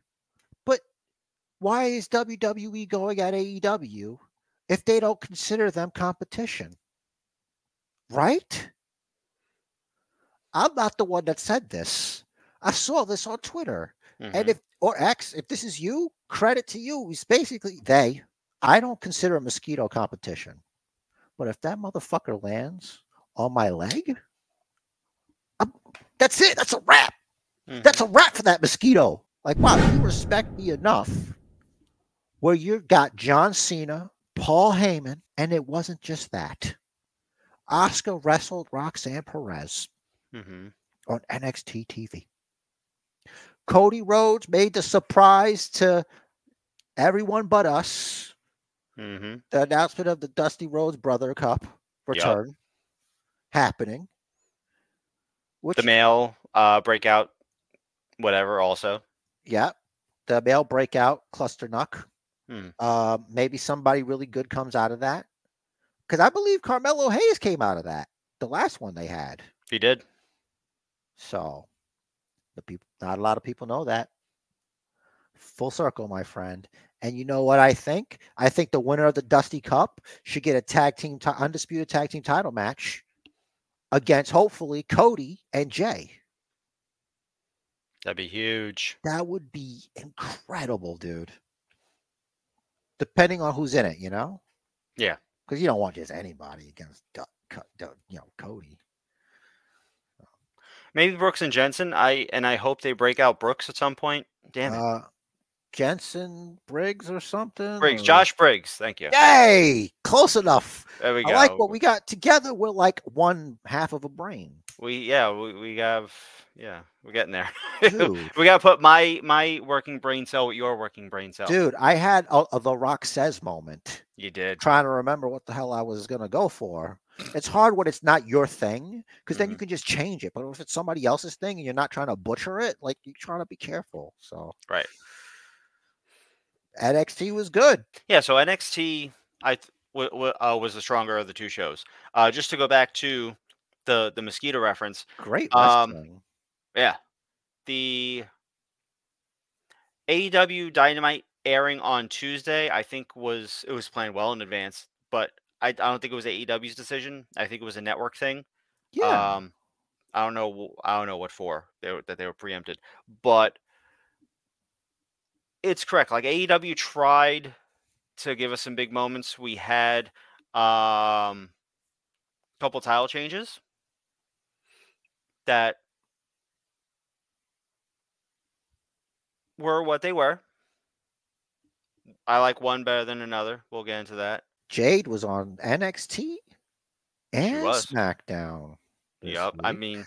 why is WWE going at AEW if they don't consider them competition? Right? I'm not the one that said this. I saw this on Twitter. And Mhm. if or X, if this is you, credit to you. It's basically they. I don't consider a mosquito competition. But if that motherfucker lands on my leg, I'm, that's it. That's a wrap. Mhm. That's a wrap for that mosquito. Like, wow, you respect me enough where you got John Cena, Paul Heyman, and it wasn't just that. Oscar wrestled Roxanne Perez Mhm. on NXT TV. Cody Rhodes made the surprise to everyone but us Mhm. the announcement of the Dusty Rhodes Brother Cup return happening. Which, The male uh, breakout, whatever. Also, yeah, the male breakout cluster knuck. Hmm. Uh, maybe somebody really good comes out of that. Because I believe Carmelo Hayes came out of that, the last one they had. he did. So, the people, not a lot of people know that. Full circle, my friend. And you know what I think? I think the winner of the Dusty Cup should get a tag team, ti- undisputed tag team title match against hopefully Cody and Jey. That'd be huge. That would be incredible, dude. Depending on who's in it, you know? Yeah. Because you don't want just anybody against, Du- Co- Du- you know, Cody. Maybe Brooks and Jensen. I and I hope they break out Brooks at some point. Damn it, Uh, Jensen Briggs or something? Briggs, or- Josh Briggs. Thank you. Yay! Close enough. There we go. I like what we got together. We're like one half of a brain. We yeah we, we have yeah we're getting there. We gotta put my my working brain cell with your working brain cell. Dude, I had a, a The Rock says moment You did. trying to remember what the hell I was going to go for. It's hard when it's not your thing because then you Mhm. can just change it. But if it's somebody else's thing and you're not trying to butcher it, like you're trying to be careful. So, Right. NXT was good. Yeah. So NXT I th- w- w- uh, was the stronger of the two shows. Uh, just to go back to the the mosquito reference. Great Um. Yeah. The AEW Dynamite airing on Tuesday, I think was it was planned well in advance, but I, I don't think it was AEW's decision. I think it was a network thing. yeah. Um, I don't know. I don't know what for they were, that they were preempted, but it's correct. Like AEW tried to give us some big moments. We had um, a couple title changes that were what they were. I like one better than another. We'll get into that. Jade was on NXT and. SmackDown. Yep. I mean,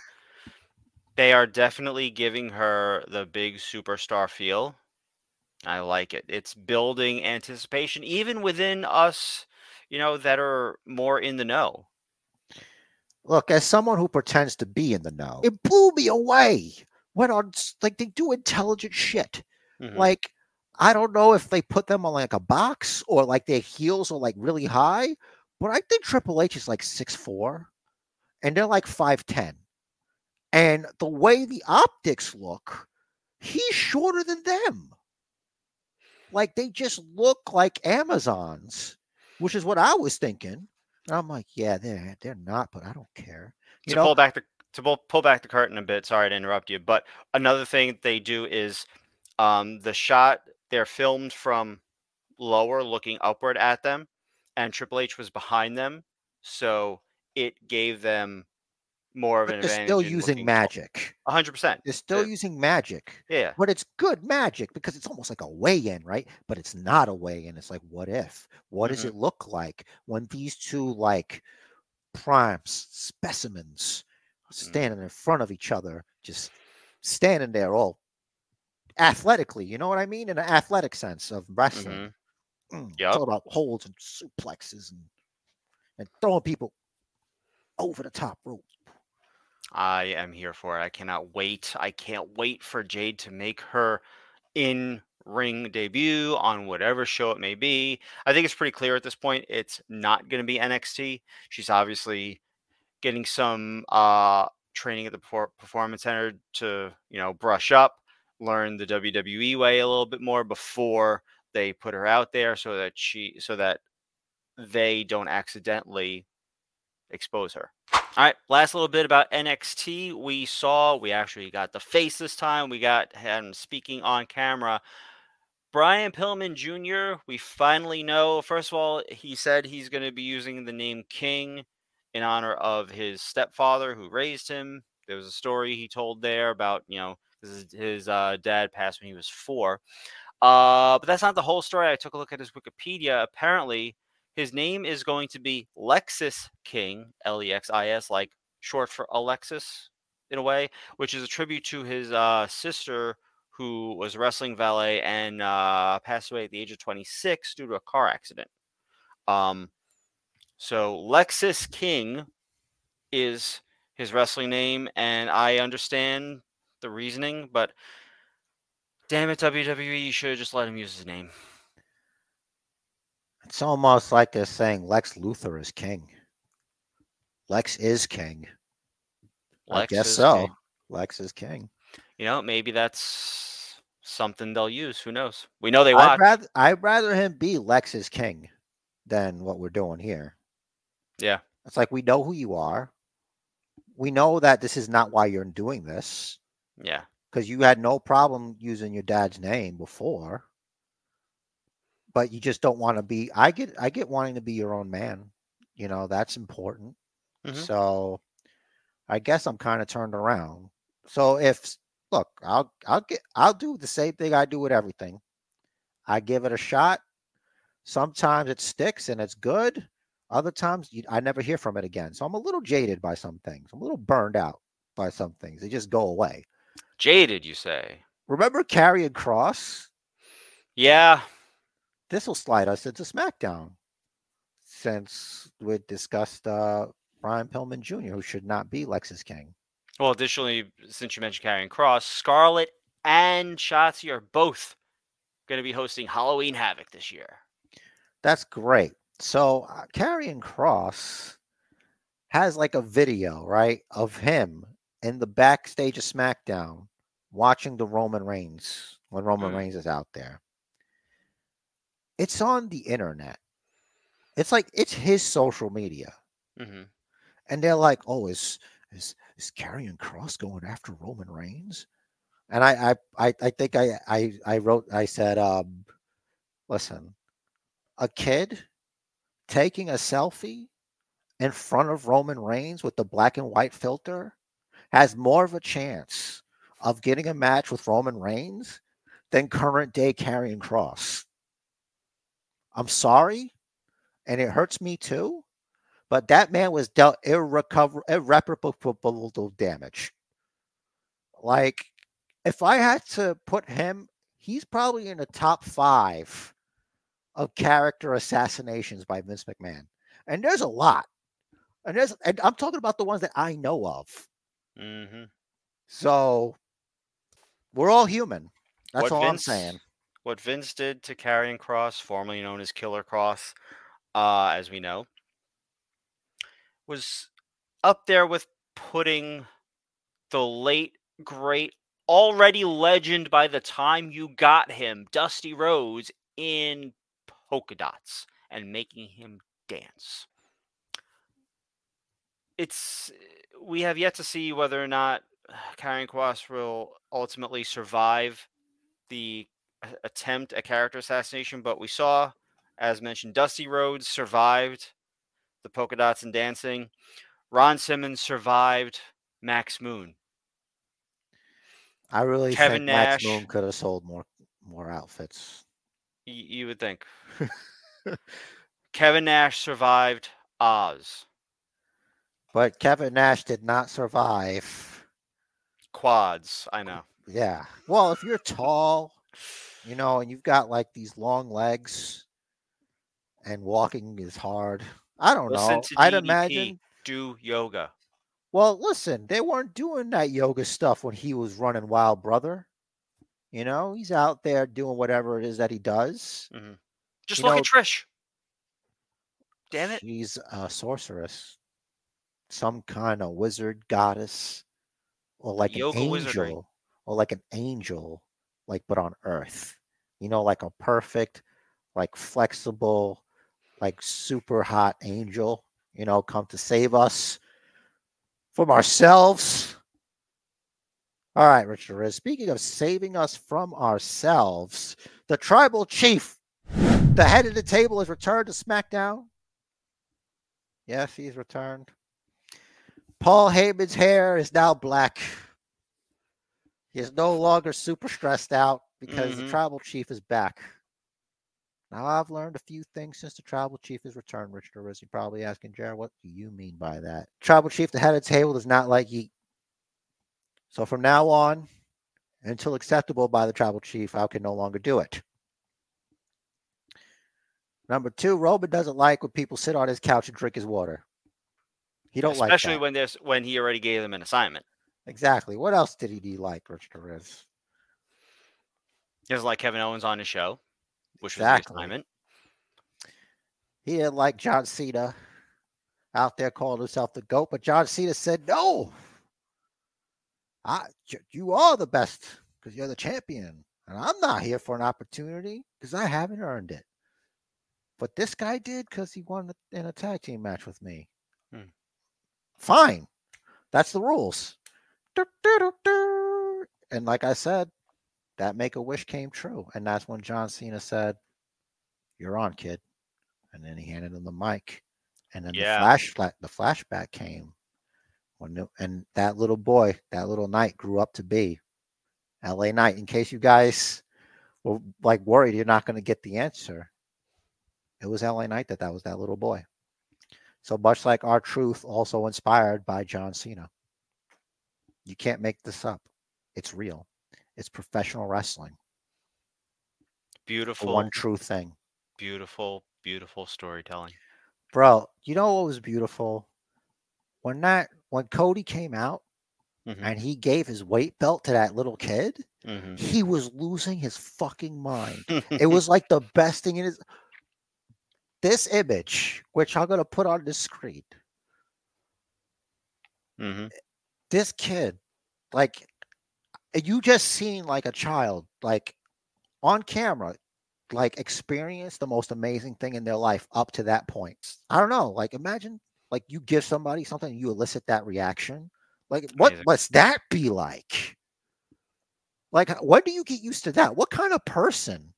they are definitely giving her the big superstar feel. I like it. It's building anticipation, even within us, you know, that are more in the know. Look, as someone who pretends to be in the know, it blew me away when on like they do intelligent shit. Mhm. Like I don't know if they put them on like a box or like their heels are like really high, but I think Triple H is like six four, and they're like five ten, and the way the optics look, he's shorter than them. Like they just look like Amazons, which is what I was thinking. And I'm like, yeah, they're they're not, but I don't care. You to know, pull back the to pull, pull back the curtain a bit. Sorry to interrupt you, but another thing they do is um, the shot. They're filmed from lower, looking upward at them, and Triple H was behind them, so it gave them more of an they're advantage. still using magic. Hundred percent. They're still Uh, using magic. Yeah. But it's good magic because it's almost like a weigh-in, right? But it's not a weigh-in. It's like, what if? What does Mhm. it look like when these two like primes specimens Mm-hmm. standing in front of each other, just standing there all athletically, you know what I mean? In an athletic sense of wrestling. Mhm. Mm, It's all about holds and suplexes and and throwing people over the top rope. I am here for it. I cannot wait. I can't wait for Jade to make her in ring debut on whatever show it may be. I think it's pretty clear at this point it's not going to be NXT. She's obviously getting some uh training at the Performance Center to, you know, brush up, learn the WWE way a little bit more before they put her out there so that she so that they don't accidentally expose her. All right, last little bit about NXT. We saw we actually got the face this time. We got him speaking on camera. Brian Pillman Jr., we finally know. First of all, he said he's going to be using the name King in honor of his stepfather who raised him. There was a story he told there about, you know, his, his uh, dad passed when he was four. Uh, but that's not the whole story. I took a look at his Wikipedia. Apparently, his name is going to be Lexis King, L E X I S, like short for Alexis in a way, which is a tribute to his uh, sister who was a wrestling valet and uh, passed away at the age of 26 due to a car accident. Um, so Lexis King is his wrestling name, and I understand the reasoning, but damn it, WWE, you should have just let him use his name. It's almost like they're saying Lex Luthor is king. Lex is king. I guess so. king. Lex is king. You know, maybe that's something they'll use. Who knows? We know they I'd watch. rather I'd rather him be Lex is king than what we're doing here. Yeah. It's like we know who you are. We know that this is not why you're doing this Yeah. because you had no problem using your dad's name before. But you just don't want to be. I get. I get wanting to be your own man. You know that's important. Mhm. So, I guess I'm kind of turned around. So if look, I'll I'll get I'll do the same thing I do with everything. I give it a shot. Sometimes it sticks and it's good. Other times you, I never hear from it again. So I'm a little jaded by some things. I'm a little burned out by some things. They just go away. Jaded, you say? Remember Karrion Kross? Yeah. This will slide us into SmackDown since we discussed uh, Brian Pillman Jr., who should not be Lexis King. Well, additionally, since you mentioned Karrion Kross, Scarlett and Shotzi are both going to be hosting Halloween Havoc this year. That's great. So uh, Karrion Kross has like a video, right, of him in the backstage of SmackDown watching the Roman Reigns when Roman Mm. Reigns is out there. It's on the internet. It's like it's his social media. hmm And they're like, "Oh, is is is Karrion Kross going after Roman Reigns?" And I I I, I think I, I I wrote I said, um, "Listen, a kid taking a selfie in front of Roman Reigns with the black and white filter has more of a chance of getting a match with Roman Reigns than current day Karrion Kross." I'm sorry, and it hurts me too. But that man was dealt irrecoverable, irreparable damage. Like, if I had to put him, he's probably in the top five of character assassinations by Vince McMahon. And there's a lot. And there's and I'm talking about the ones that I know of. hmm So we're all human. That's What all Vince- I'm saying. What Vince did to Karrion Kross, formerly known as Killer Kross, uh, as we know, was up there with putting the late, great, already legend by the time you got him, Dusty Rhodes, in polka dots and making him dance. It's we have yet to see whether or not Karrion Kross will ultimately survive the attempt at character assassination, but we saw, as mentioned, Dusty Rhodes survived the polka dots and dancing. Ron Simmons survived Max Moon. I really Kevin think Max Moon could have sold more more outfits. Y- you would think. Kevin Nash survived Oz. But Kevin Nash did not survive Quads, I know. Yeah. Well, if you're tall, you know, and you've got like these long legs and walking is hard. I don't Listen know. I'd imagine. Do yoga. Well, listen, they weren't doing that yoga stuff when he was running Wild Brother. You know, he's out there doing whatever it is that he does. Mm-hmm. Just You look know- at Trish. Damn it. She's a sorceress. some kind of wizard goddess or like an Yoga wizardry. angel or like an angel like but on earth you know like a perfect like flexible like super hot angel you know come to save us from ourselves. All right richard Riz, speaking of saving us from ourselves the tribal chief the head of the table has returned to smackdown. Yes he's returned. Paul Heyman's hair is now black. He is no longer super stressed out because the Mhm. tribal chief is back. Now I've learned a few things since the tribal chief has returned, Richard Riz. You're probably asking, Jared, what do you mean by that? Tribal chief, the head of the table, does not like yeet. So from now on, until acceptable by the tribal chief, I can no longer do it. Number two, Roman doesn't like when people sit on his couch and drink his water. He don't like Especially when there's when he already gave them an assignment. Exactly. What else did he like, Richard Riz? He doesn't like Kevin Owens on his show, which was Exactly. the assignment. He didn't like John Cena out there calling himself the GOAT, but John Cena said, No, I, you are the best because you're the champion. And I'm not here for an opportunity because I haven't earned it. But this guy did because he won in a tag team match with me. Hmm. Fine. That's the rules. And like I said, that make a wish came true. And that's when John Cena said, You're on, kid. And then he handed him the mic. And then Yeah. the flash the flashback came. When the, and that little boy, that little knight grew up to be LA Knight. In case you guys were like worried you're not going to get the answer, it was LA Knight that that was that little boy. So much like R-Truth, also inspired by John Cena. You can't make this up. It's real. It's professional wrestling. The Beautiful, one true thing. beautiful, beautiful storytelling. Bro, you know what was beautiful? When that when Cody came out Mhm. and he gave his weight belt to that little kid, Mhm. he was losing his fucking mind. It was like the best thing in his this image, which I'm gonna put on the screen. Mhm. This kid, like you just seen like a child, like on camera, like experience the most amazing thing in their life up to that point. I don't know. Like imagine like you give somebody something you elicit that reaction. Like what Amazing. must that be like? Like when do you get used to that? What kind of person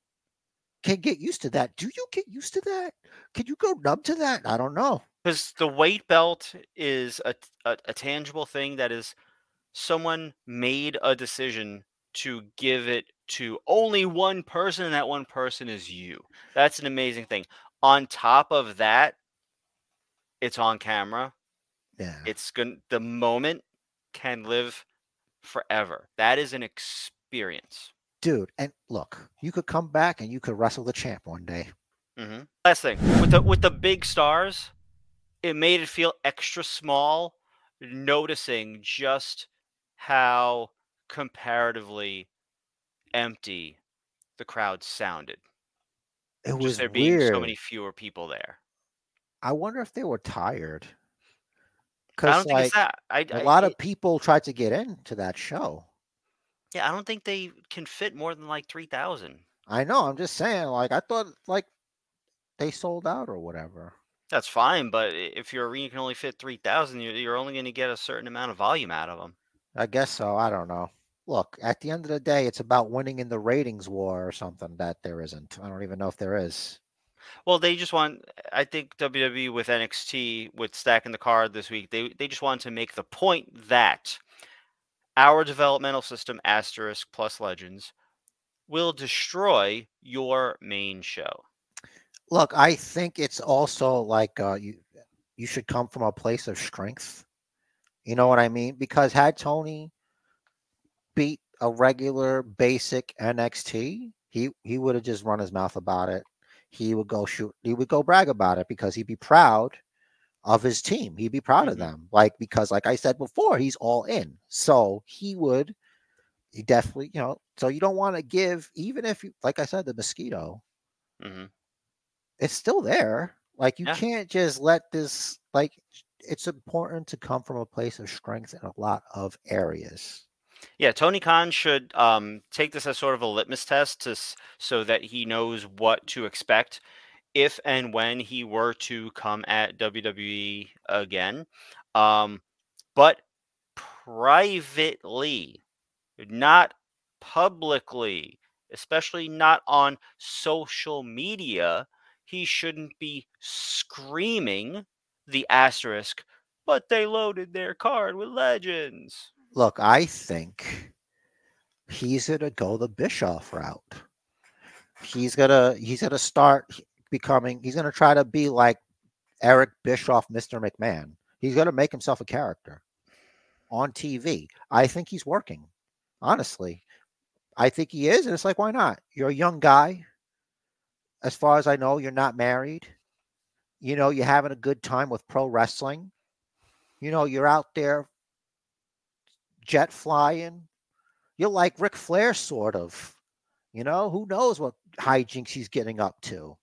can get used to that? Do you get used to that? Can you go numb to that? I don't know. Because the weight belt is a, a, a tangible thing that is someone made a decision to give it to only one person and that one person is you that's an amazing thing on top of that it's on camera Yeah. it's going the moment can live forever that is an experience Dude, and look, you could come back and you could wrestle the champ one day. mm-hmm. Last thing with the with the big stars, it made it feel extra small. Noticing just how comparatively empty the crowd sounded. It Just was there being weird. so many fewer people there. I wonder if they were tired. Because like that. I, a I- lot of people tried to get into that show. yeah. I don't think they can fit more than like three thousand. I know. I'm just saying. Like I thought, like they sold out or whatever. That's fine, but if your arena can only fit three thousand, you're, you're only going to get a certain amount of volume out of them. I guess so. I don't know. Look, at the end of the day, it's about winning in the ratings war or something that there isn't. I don't even know if there is. Well, they just want. I think WWE with NXT with stacking the card this week, they they just wanted to make the point that our developmental system asterisk plus legends will destroy your main show. Look, I think it's also like uh, you you should come from a place of strength. You know what I mean? Because had Tony beat a regular basic NXT, he he would have just run his mouth about it. He would go shoot. He would go brag about it because he'd be proud of his team. He'd be proud of Mhm. them, like because, like I said before, he's all in. So he would. He definitely, you know. So you don't want to give, even if you, like I said, the mosquito hmm it's still there. Like you Yeah. can't just let this like it's important to come from a place of strength in a lot of areas. Yeah, Tony Khan should um, take this as sort of a litmus test to so that he knows what to expect if and when he were to come at WWE again. Um, but privately, not publicly, especially not on social media, he shouldn't be screaming the asterisk, but they loaded their card with legends. Look, I think he's gonna go the Bischoff route. He's gonna he's gonna start becoming. He's gonna try to be like Eric Bischoff, Mr. McMahon. He's gonna make himself a character on TV. I think he's working. Honestly, I think he is, and it's like, why not? You're a young guy. As far as I know, you're not married. You know, you're having a good time with pro wrestling. You know, you're out there jet flying. You're like Ric Flair, sort of. You know, who knows what hijinks he's getting up to?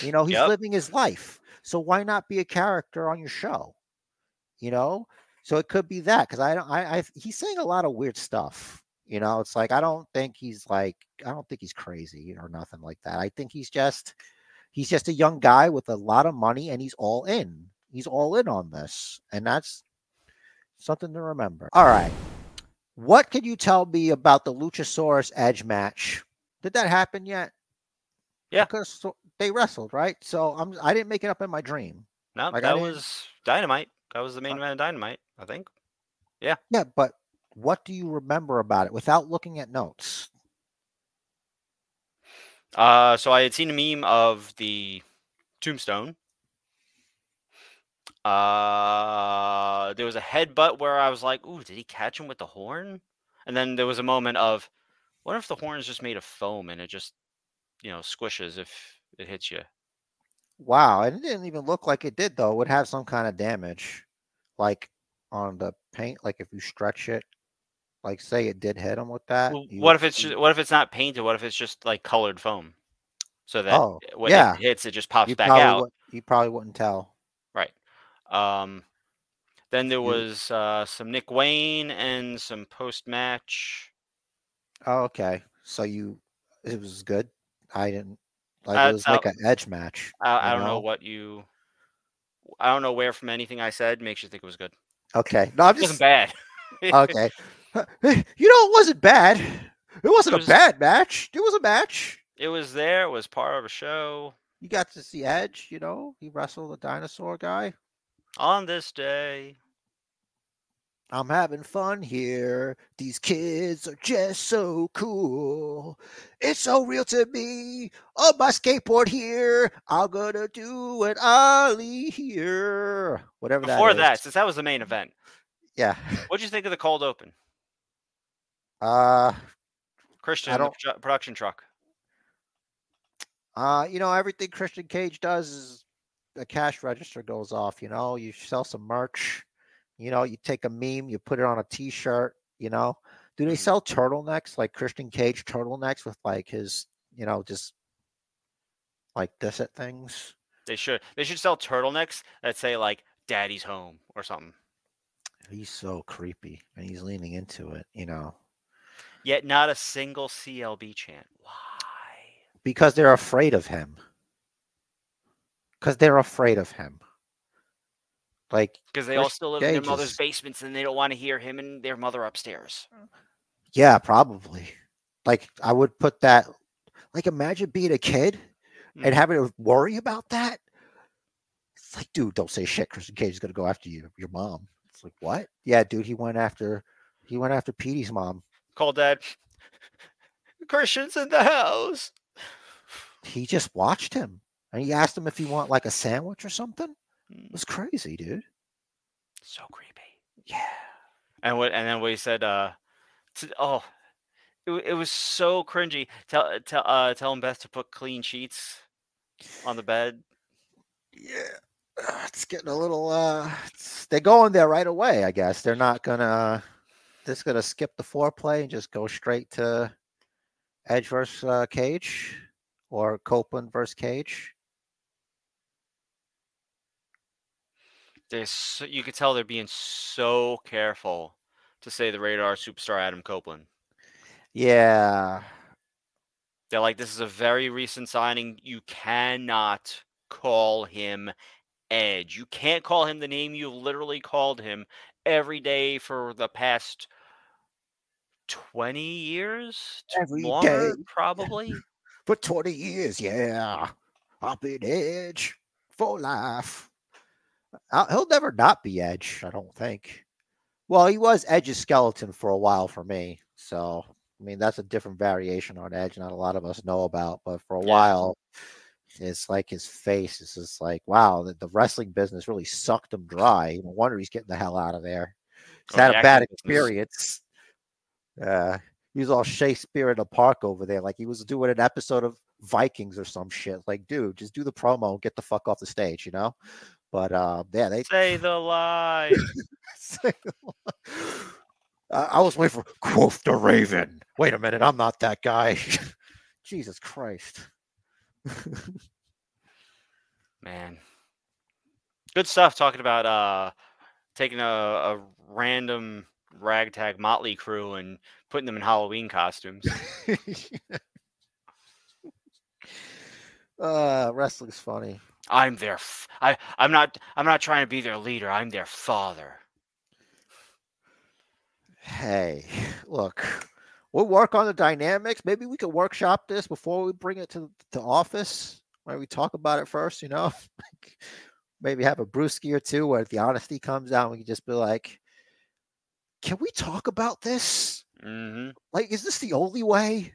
You know, he's Yep. living his life. So why not be a character on your show? You know, so it could be that because I don't. I, I he's saying a lot of weird stuff. You know, it's like I don't think he's like I don't think he's crazy or nothing like that. I think he's just he's just a young guy with a lot of money and he's all in. He's all in on this, and that's something to remember. All right. What can you tell me about the Luchasaurus Edge match? Did that happen yet? Yeah. Because they wrestled, right? So I'm I didn't make it up in my dream. No, Like, that was Dynamite. That was the main Uh, event of Dynamite, I think. Yeah. Yeah, but what do you remember about it without looking at notes? Uh, so I had seen a meme of the tombstone. Uh, there was a headbutt where I was like, "Ooh, did he catch him with the horn?" And then there was a moment of, "What if the horn is just made of foam and it just, you know, squishes if it hits you?" Wow, and it didn't even look like it did though. It would have some kind of damage, like on the paint. Like if you stretch it, like say it did hit him with that. Well, what if it's just, what if it's not painted? What if it's just like colored foam, so that Oh, when yeah. it hits, it just pops you back out. would- you probably wouldn't tell. Right. Um, then there was uh, some Nick Wayne and some post match. Oh, okay. So you, it was good. I didn't like Uh, it was like an edge match. I, I don't know know? what you. I don't know where from anything I said makes you think it was good. Okay, no, I'm It wasn't just bad. okay. You know, it wasn't bad. It wasn't was- a bad match. It was a match. it was there. It was part of a show. You got to see Edge. You know, he wrestled a dinosaur guy. On this day, I'm having fun here. These kids are just so cool. It's so real to me. On my skateboard here, I'm gonna do an ollie here. Whatever that before is. that, since that was the main event, yeah. what'd you think of the cold open? Uh, Christian, the production truck. uh, you know, everything Christian Cage does is a cash register goes off. You know, you sell some merch. You know, you take a meme, you put it on a T-shirt. You know, do they Mhm. sell turtlenecks like Christian Cage turtlenecks with like his, you know, just like this at things? They should. They should sell turtlenecks that say like "Daddy's home" or something. He's so creepy, and he's leaning into it. You know, Yet not a single CLB chant. Why? because they're afraid of him. Because they're afraid of him. Like Because they all still live in their Cage mother's basements and they don't want to hear him and their mother upstairs. Yeah, probably. Like I would put that. Like imagine being a kid and Mhm. having to worry about that. It's like, dude, don't say shit. Christian Cage is gonna go after you, your mom. It's like, what? Yeah, dude, he went after, he went after Petey's mom. Call dad. Christian's in the house. He just watched him and he asked him if he want like a sandwich or something. It Mm, was crazy, dude. So creepy. Yeah. And what? And then what he said. Uh, to, oh, it, it was so cringy. Tell tell uh telling Beth to put clean sheets on the bed. Yeah. It's getting a little uh it's, they're going there right away, I guess. They're not gonna just gonna skip the foreplay and just go straight to Edge versus uh, Cage or Copeland versus Cage. So, you could tell they're being so careful to say the Rated-R superstar Adam Copeland. Yeah. They're like, this is a very recent signing. You cannot call him Edge. You can't call him the name you've literally called him every day for the past 20 years? Every Longer, day. probably. For 20 years, yeah. I've been Edge for life. Uh, he'll never not be Edge, I don't think. Well, he was Edge's skeleton for a while for me. So, I mean, that's a different variation on Edge, not a lot of us know about. But for a Yeah. while, it's like his face is just like, wow, the, the wrestling business really sucked him dry. No wonder he's getting the hell out of there. He's Oh, had the a bad experience. Uh, he was all Shakespeare in the park over there, like he was doing an episode of Vikings or some shit. Like, dude, just do the promo and get the fuck off the stage, you know. But uh, yeah, they. Say the lie. I I was waiting for quoth the Raven. Wait a minute, I'm not that guy. Jesus Christ. Man. Good stuff talking about uh taking a, a random ragtag motley crew and putting them in Halloween costumes. uh, wrestling's funny. I'm their f- I I'm not I'm not trying to be their leader. I'm their father. Hey, look, we'll work on the dynamics. Maybe we could workshop this before we bring it to the office. Where we talk about it first, you know. Maybe have a brewski or two where the honesty comes out. And we can just be like, "Can we talk about this? hmm Like, is this the only way?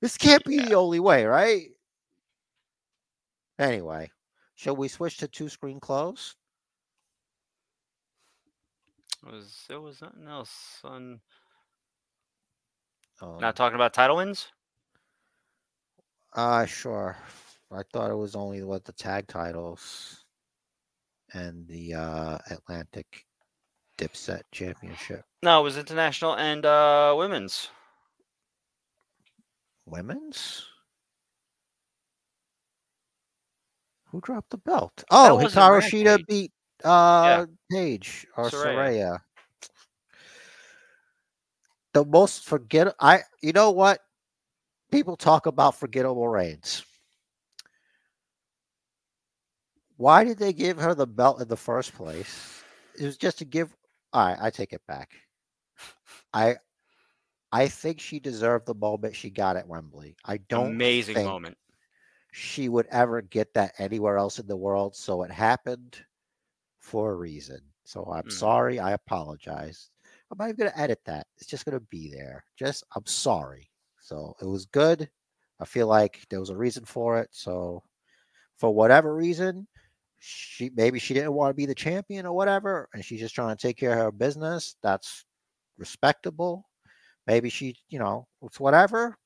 This can't be the only way, right?" Anyway, shall we switch to two screen close? Was there was nothing else on Um, not talking about title wins? Uh sure. I thought it was only what the tag titles and the uh Atlantic Dipset Championship. No, it was international and uh women's. Women's? Who dropped the belt? Oh, Hikaru Shida beat uh Paige or Saraya. Saraya. The most forget I you know what? People talk about forgettable reigns. Why did they give her the belt in the first place? It was just to give all right, I take it back. I I think she deserved the moment she got at Wembley. I don't Amazing think moment. she would ever get that anywhere else in the world. So it happened for a reason. So I'm Mhm. sorry. I apologize. I'm not even going to edit that. It's just going to be there. Just, I'm sorry. So it was good. I feel like there was a reason for it. So for whatever reason, she maybe she didn't want to be the champion or whatever, and she's just trying to take care of her business. That's respectable. Maybe she, you know, it's whatever.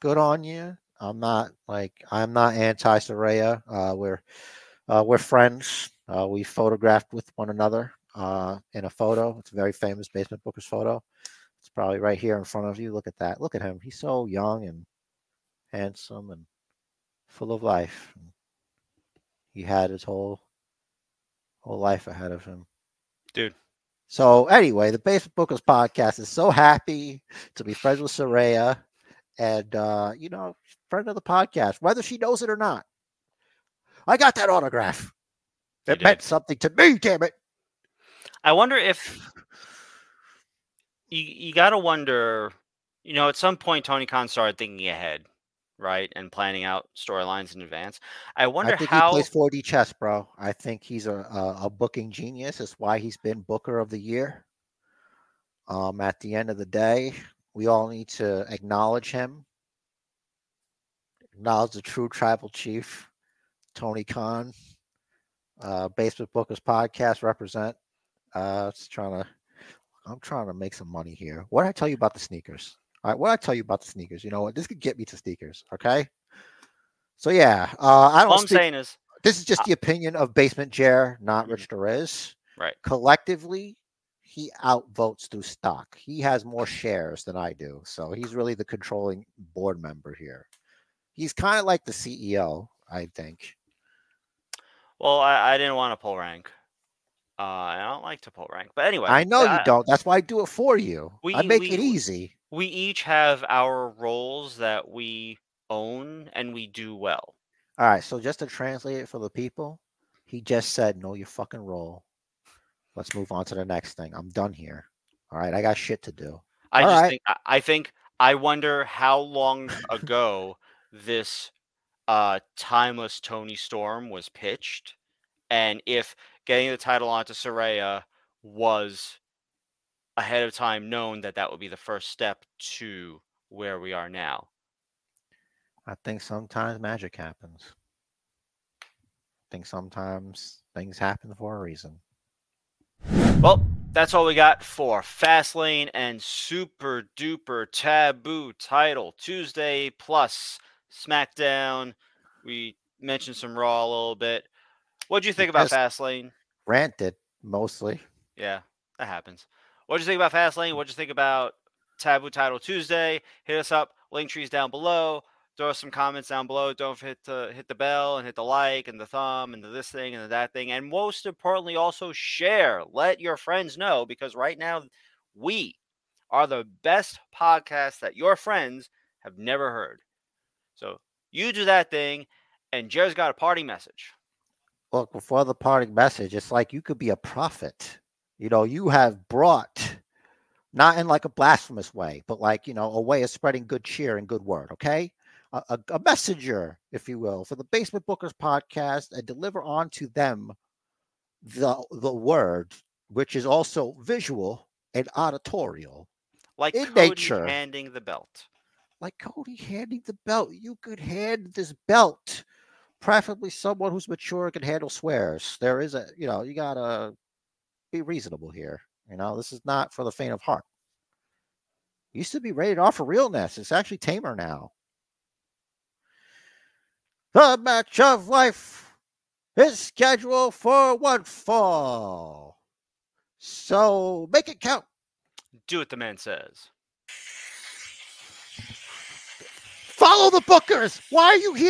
Good on you. I'm not like I'm not anti Saraya. Uh, we're uh, we're friends. Uh, we photographed with one another uh, in a photo. It's a very famous basement bookers photo. It's probably right here in front of you. Look at that. Look at him. He's so young and handsome and full of life. He had his whole whole life ahead of him. Dude. So anyway, the Basement Bookers podcast is so happy to be friends with Saraya and uh, you know, friend of the podcast, whether she knows it or not. I got that autograph. You It meant something to me, damn it. I wonder if you you gotta wonder, you know, at some point Tony Khan started thinking ahead, right, and planning out storylines in advance. I wonder I think how. he plays 4D chess, bro. I think he's a, a, a booking genius. That's why he's been Booker of the Year. Um, at the end of the day, we all need to acknowledge him, acknowledge the true tribal chief, Tony Khan. Uh, Basement Bookers podcast represent. Uh, it's trying to. I'm trying to make some money here. What did I tell you about the sneakers? All right, what did I tell you about the sneakers? You know what? This could get me to sneakers. Okay. So yeah, uh, I don't all I'm speak saying is, this is just the opinion of Basement Jer, not Mhm. Rich Derez. Right. Collectively, he outvotes through stock. He has more shares than I do. So he's really the controlling board member here. He's kind of like the CEO, I think. well, I, I didn't want to pull rank, Uh, I don't like to pull rank, but anyway, I know you uh, don't. That's why I do it for you. I make we- it easy. We each have our roles that we own and we do well. All right. So just to translate it for the people, he just said, "Know your fucking role." Let's move on to the next thing. I'm done here. All right. I got shit to do. I All just right. think I- I think I wonder how long ago this uh timeless Toni Storm was pitched and if getting the title onto Saraya was ahead of time known that that would be the first step to where we are now. I think sometimes magic happens. I think sometimes things happen for a reason. Well, that's all we got for Fastlane and Super Duper Taboo title Tuesday plus SmackDown. We mentioned some Raw a little bit. What'd you think about Fastlane? Ranted mostly. Yeah, that happens. What'd you think about Fastlane? What'd you think about Taboo Title Tuesday? Hit us up. Link trees down below. Throw us some comments down below. Don't forget to hit the bell and hit the like and the thumb and the this thing and the that thing. And most importantly, also share. Let your friends know because right now we are the best podcast that your friends have never heard. So you do that thing, and Jerry's got a party message. Look, before the parting message, it's like you could be a prophet. You know, you have brought, not in like a blasphemous way, but like, you know, a way of spreading good cheer and good word, okay? A, a, a messenger, if you will, for the Basement Bookers podcast and deliver on to them the, the word, which is also visual and auditorial. Like In Cody nature. handing the belt. Like Cody handing the belt, you could hand this belt, preferably someone who's mature and can handle swears. There is a, you know, you gotta be reasonable here. You know, this is not for the faint of heart. Used to be rated off for realness. It's actually tamer now. The match of life is scheduled for one fall. So make it count. Do what the man says. Follow the bookers. Why are you here?